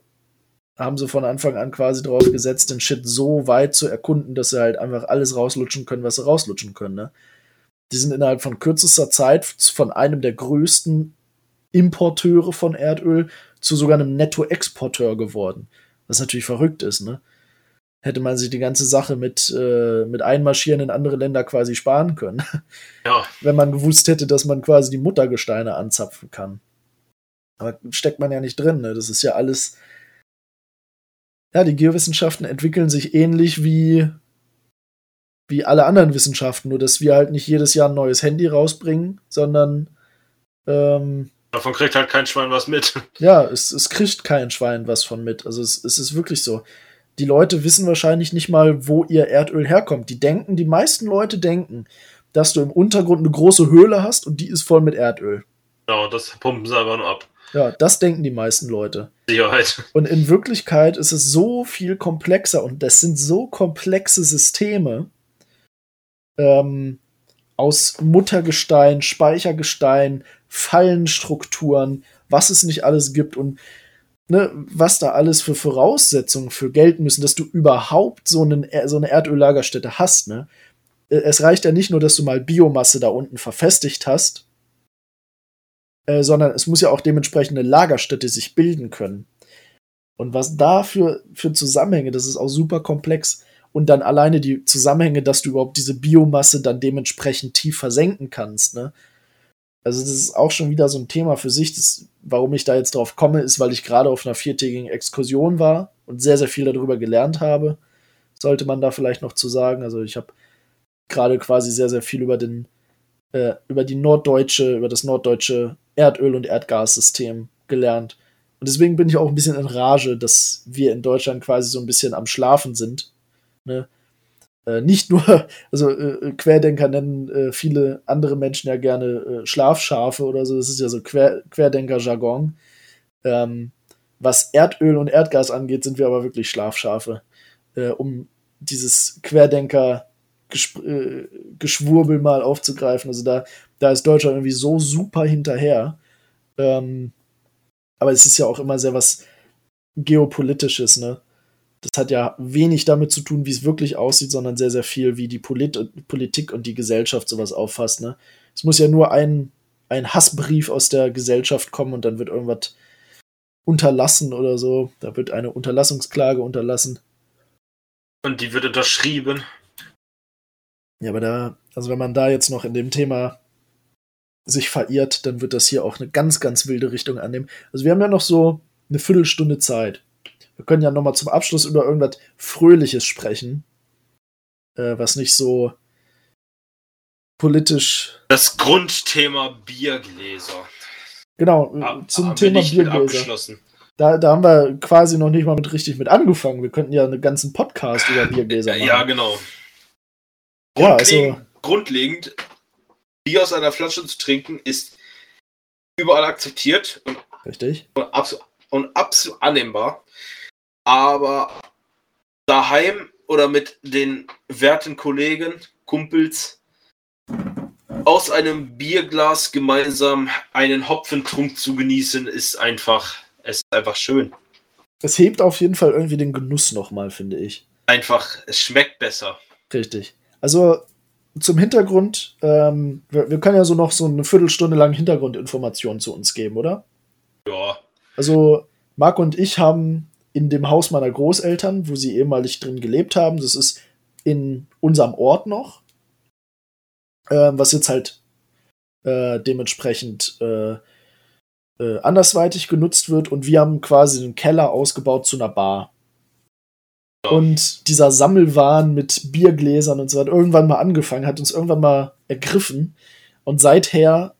haben sie von Anfang an quasi drauf gesetzt, den Shit so weit zu erkunden, dass sie halt einfach alles rauslutschen können, was sie rauslutschen können. Ne? Die sind innerhalb von kürzester Zeit von einem der größten Importeure von Erdöl zu sogar einem Nettoexporteur geworden. Was natürlich verrückt ist, ne? Hätte man sich die ganze Sache mit, äh, mit Einmarschieren in andere Länder quasi sparen können. Ja. Wenn man gewusst hätte, dass man quasi die Muttergesteine anzapfen kann. Aber steckt man ja nicht drin, ne? Das ist ja alles. Ja, die Geowissenschaften entwickeln sich ähnlich wie, wie alle anderen Wissenschaften, nur dass wir halt nicht jedes Jahr ein neues Handy rausbringen, sondern ähm, Davon kriegt halt kein Schwein was mit. Ja, es, es kriegt kein Schwein was von mit. Also es, es ist wirklich so die Leute wissen wahrscheinlich nicht mal, wo ihr Erdöl herkommt. Die denken, die meisten Leute denken, dass du im Untergrund eine große Höhle hast und die ist voll mit Erdöl. Ja, das pumpen sie aber nur ab. Ja, das denken die meisten Leute. Sicherheit. Und in Wirklichkeit ist es so viel komplexer und das sind so komplexe Systeme ähm, aus Muttergestein, Speichergestein, Fallenstrukturen, was es nicht alles gibt und ne, was da alles für Voraussetzungen für gelten müssen, dass du überhaupt so, einen, so eine Erdöllagerstätte hast. Ne? Äh, es reicht ja nicht nur, dass du mal Biomasse da unten verfestigt hast, äh, sondern es muss ja auch dementsprechend eine Lagerstätte sich bilden können. Und was da für, für Zusammenhänge, das ist auch super komplex. Und dann alleine die Zusammenhänge, dass du überhaupt diese Biomasse dann dementsprechend tief versenken kannst. Ne? Also das ist auch schon wieder so ein Thema für sich. Das, warum ich da jetzt drauf komme, ist, weil ich gerade auf einer viertägigen Exkursion war und sehr, sehr viel darüber gelernt habe. Sollte man da vielleicht noch zu sagen. Also ich habe gerade quasi sehr, sehr viel über den, äh, über die norddeutsche, über das norddeutsche Erdöl- und Erdgassystem gelernt. Und deswegen bin ich auch ein bisschen in Rage, dass wir in Deutschland quasi so ein bisschen am Schlafen sind. Ne? Äh, nicht nur, also äh, Querdenker nennen äh, viele andere Menschen ja gerne äh, Schlafschafe oder so, das ist ja so Quer Querdenker-Jargon. Ähm, was Erdöl und Erdgas angeht, sind wir aber wirklich Schlafschafe. Äh, um dieses Querdenker-Geschwurbel äh, mal aufzugreifen. Also da, da ist Deutschland irgendwie so super hinterher. Ähm, aber es ist ja auch immer sehr was Geopolitisches, ne? Das hat ja wenig damit zu tun, wie es wirklich aussieht, sondern sehr, sehr viel, wie die Polit Politik und die Gesellschaft sowas auffasst. Ne? Es muss ja nur ein, ein Hassbrief aus der Gesellschaft kommen und dann wird irgendwas unterlassen oder so. Da wird eine Unterlassungsklage unterlassen. Und die wird unterschrieben. Ja, aber da, also wenn man da jetzt noch in dem Thema sich verirrt, dann wird das hier auch eine ganz, ganz wilde Richtung annehmen. Also wir haben ja noch so eine Viertelstunde Zeit. Wir können ja noch mal zum Abschluss über irgendwas Fröhliches sprechen, äh, was nicht so politisch. Das Grundthema Biergläser. Genau, Ha- zum haben wir Thema Biergläser. Da, da haben wir quasi noch nicht mal mit richtig mit angefangen. Wir könnten ja einen ganzen Podcast über Biergläser machen. Ja, genau. Ja, Grundlegend, also- grundlegend, Bier aus einer Flasche zu trinken, ist überall akzeptiert und, Richtig. und, absolut, und absolut annehmbar. Aber daheim oder mit den werten Kollegen, Kumpels, aus einem Bierglas gemeinsam einen Hopfentrunk zu genießen, ist einfach, es ist einfach schön. Es hebt auf jeden Fall irgendwie den Genuss nochmal, finde ich. Einfach, es schmeckt besser. Richtig. Also zum Hintergrund, ähm, wir, wir können ja so noch so eine Viertelstunde lang Hintergrundinformationen zu uns geben, oder? Ja, Also Marc und ich haben in dem Haus meiner Großeltern, wo sie ehemalig drin gelebt haben, das ist in unserem Ort noch, ähm, was jetzt halt äh, dementsprechend äh, äh, andersweitig genutzt wird und wir haben quasi den Keller ausgebaut zu einer Bar. Und dieser Sammelwahn mit Biergläsern und so hat irgendwann mal angefangen, hat uns irgendwann mal ergriffen. Und seither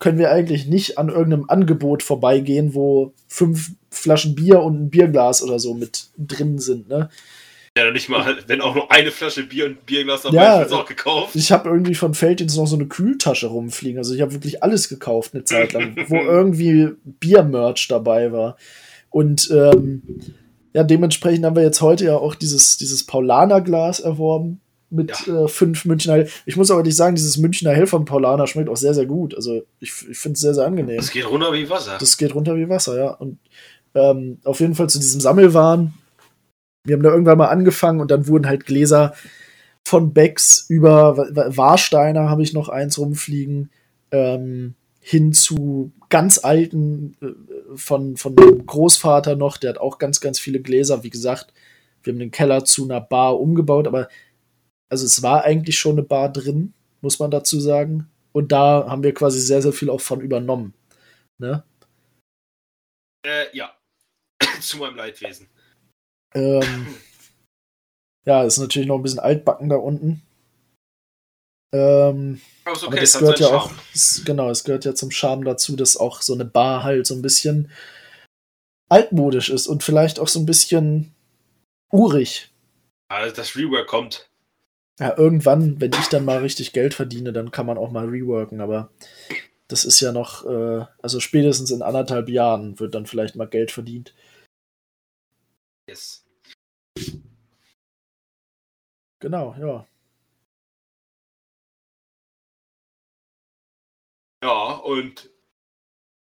können wir eigentlich nicht an irgendeinem Angebot vorbeigehen, wo fünf Flaschen Bier und ein Bierglas oder so mit drin sind. Ne? Ja, nicht mal, wenn auch nur eine Flasche Bier und ein Bierglas dabei Ja, ist, auch gekauft. Ich habe irgendwie von Felddienst noch so eine Kühltasche rumfliegen. Also ich habe wirklich alles gekauft eine Zeit lang, wo irgendwie Biermerch dabei war. Und ähm, ja, dementsprechend haben wir jetzt heute ja auch dieses, dieses Paulaner-Glas erworben mit äh, fünf Münchner Hell. Ich muss aber nicht sagen, dieses Münchner Hell von Paulaner schmeckt auch sehr, sehr gut. Also ich, ich finde es sehr, sehr angenehm. Das geht runter wie Wasser. Das geht runter wie Wasser, ja. Und ähm, auf jeden Fall zu diesem Sammelwahn. Wir haben da irgendwann mal angefangen und dann wurden halt Gläser von Becks über Wa- Wa- Warsteiner habe ich noch eins rumfliegen, ähm, hin zu ganz alten äh, von, von meinem Großvater noch, der hat auch ganz, ganz viele Gläser. Wie gesagt, wir haben den Keller zu einer Bar umgebaut, aber also es war eigentlich schon eine Bar drin, muss man dazu sagen. Und da haben wir quasi sehr, sehr viel auch von übernommen. Ne? Äh, ja. Zu meinem Leidwesen. Ähm, ja, ist natürlich noch ein bisschen altbacken da unten. Ähm, okay, aber es das gehört ja auch, Charme. es, genau, es gehört ja zum Charme dazu, dass auch so eine Bar halt so ein bisschen altmodisch ist und vielleicht auch so ein bisschen urig. Ja, das Rework kommt. Ja, irgendwann, wenn ich dann mal richtig Geld verdiene, dann kann man auch mal reworken, aber das ist ja noch, äh, also spätestens in anderthalb Jahren wird dann vielleicht mal Geld verdient. Yes. Genau, ja. Ja, und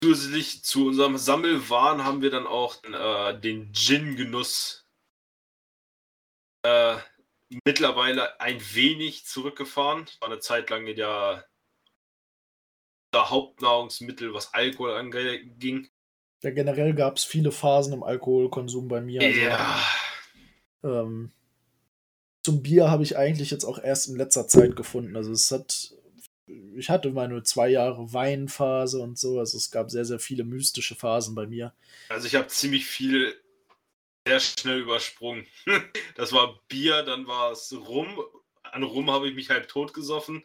zusätzlich zu unserem Sammelwahn haben wir dann auch äh, den Gin-Genuss äh, mittlerweile ein wenig zurückgefahren. War eine Zeit lang ja unser Hauptnahrungsmittel, was Alkohol anging. Ja, generell gab es viele Phasen im Alkoholkonsum bei mir. Also, Ja. ähm, zum Bier habe ich eigentlich jetzt auch erst in letzter Zeit gefunden. Also es hat, ich hatte meine zwei Jahre Weinphase und so. Also es gab sehr, sehr viele mystische Phasen bei mir. Also ich habe ziemlich viel sehr schnell übersprungen. Das war Bier, dann war es Rum. An Rum habe ich mich halb tot gesoffen.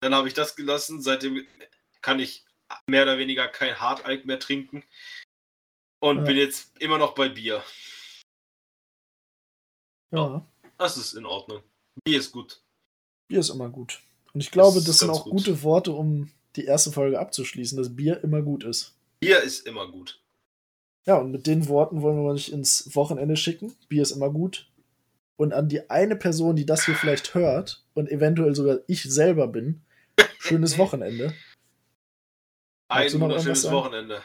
Dann habe ich das gelassen. Seitdem kann ich mehr oder weniger kein Hartalk mehr trinken. Und Ja. bin jetzt immer noch bei Bier. Ja, Das ist in Ordnung. Bier ist gut. Bier ist immer gut. Und ich glaube, ist das sind auch gut. gute Worte, um die erste Folge abzuschließen, dass Bier immer gut ist. Bier ist immer gut. Ja, und mit den Worten wollen wir euch ins Wochenende schicken. Bier ist immer gut. Und an die eine Person, die das hier vielleicht hört und eventuell sogar ich selber bin, schönes Wochenende. Ein wunderschönes? Wochenende.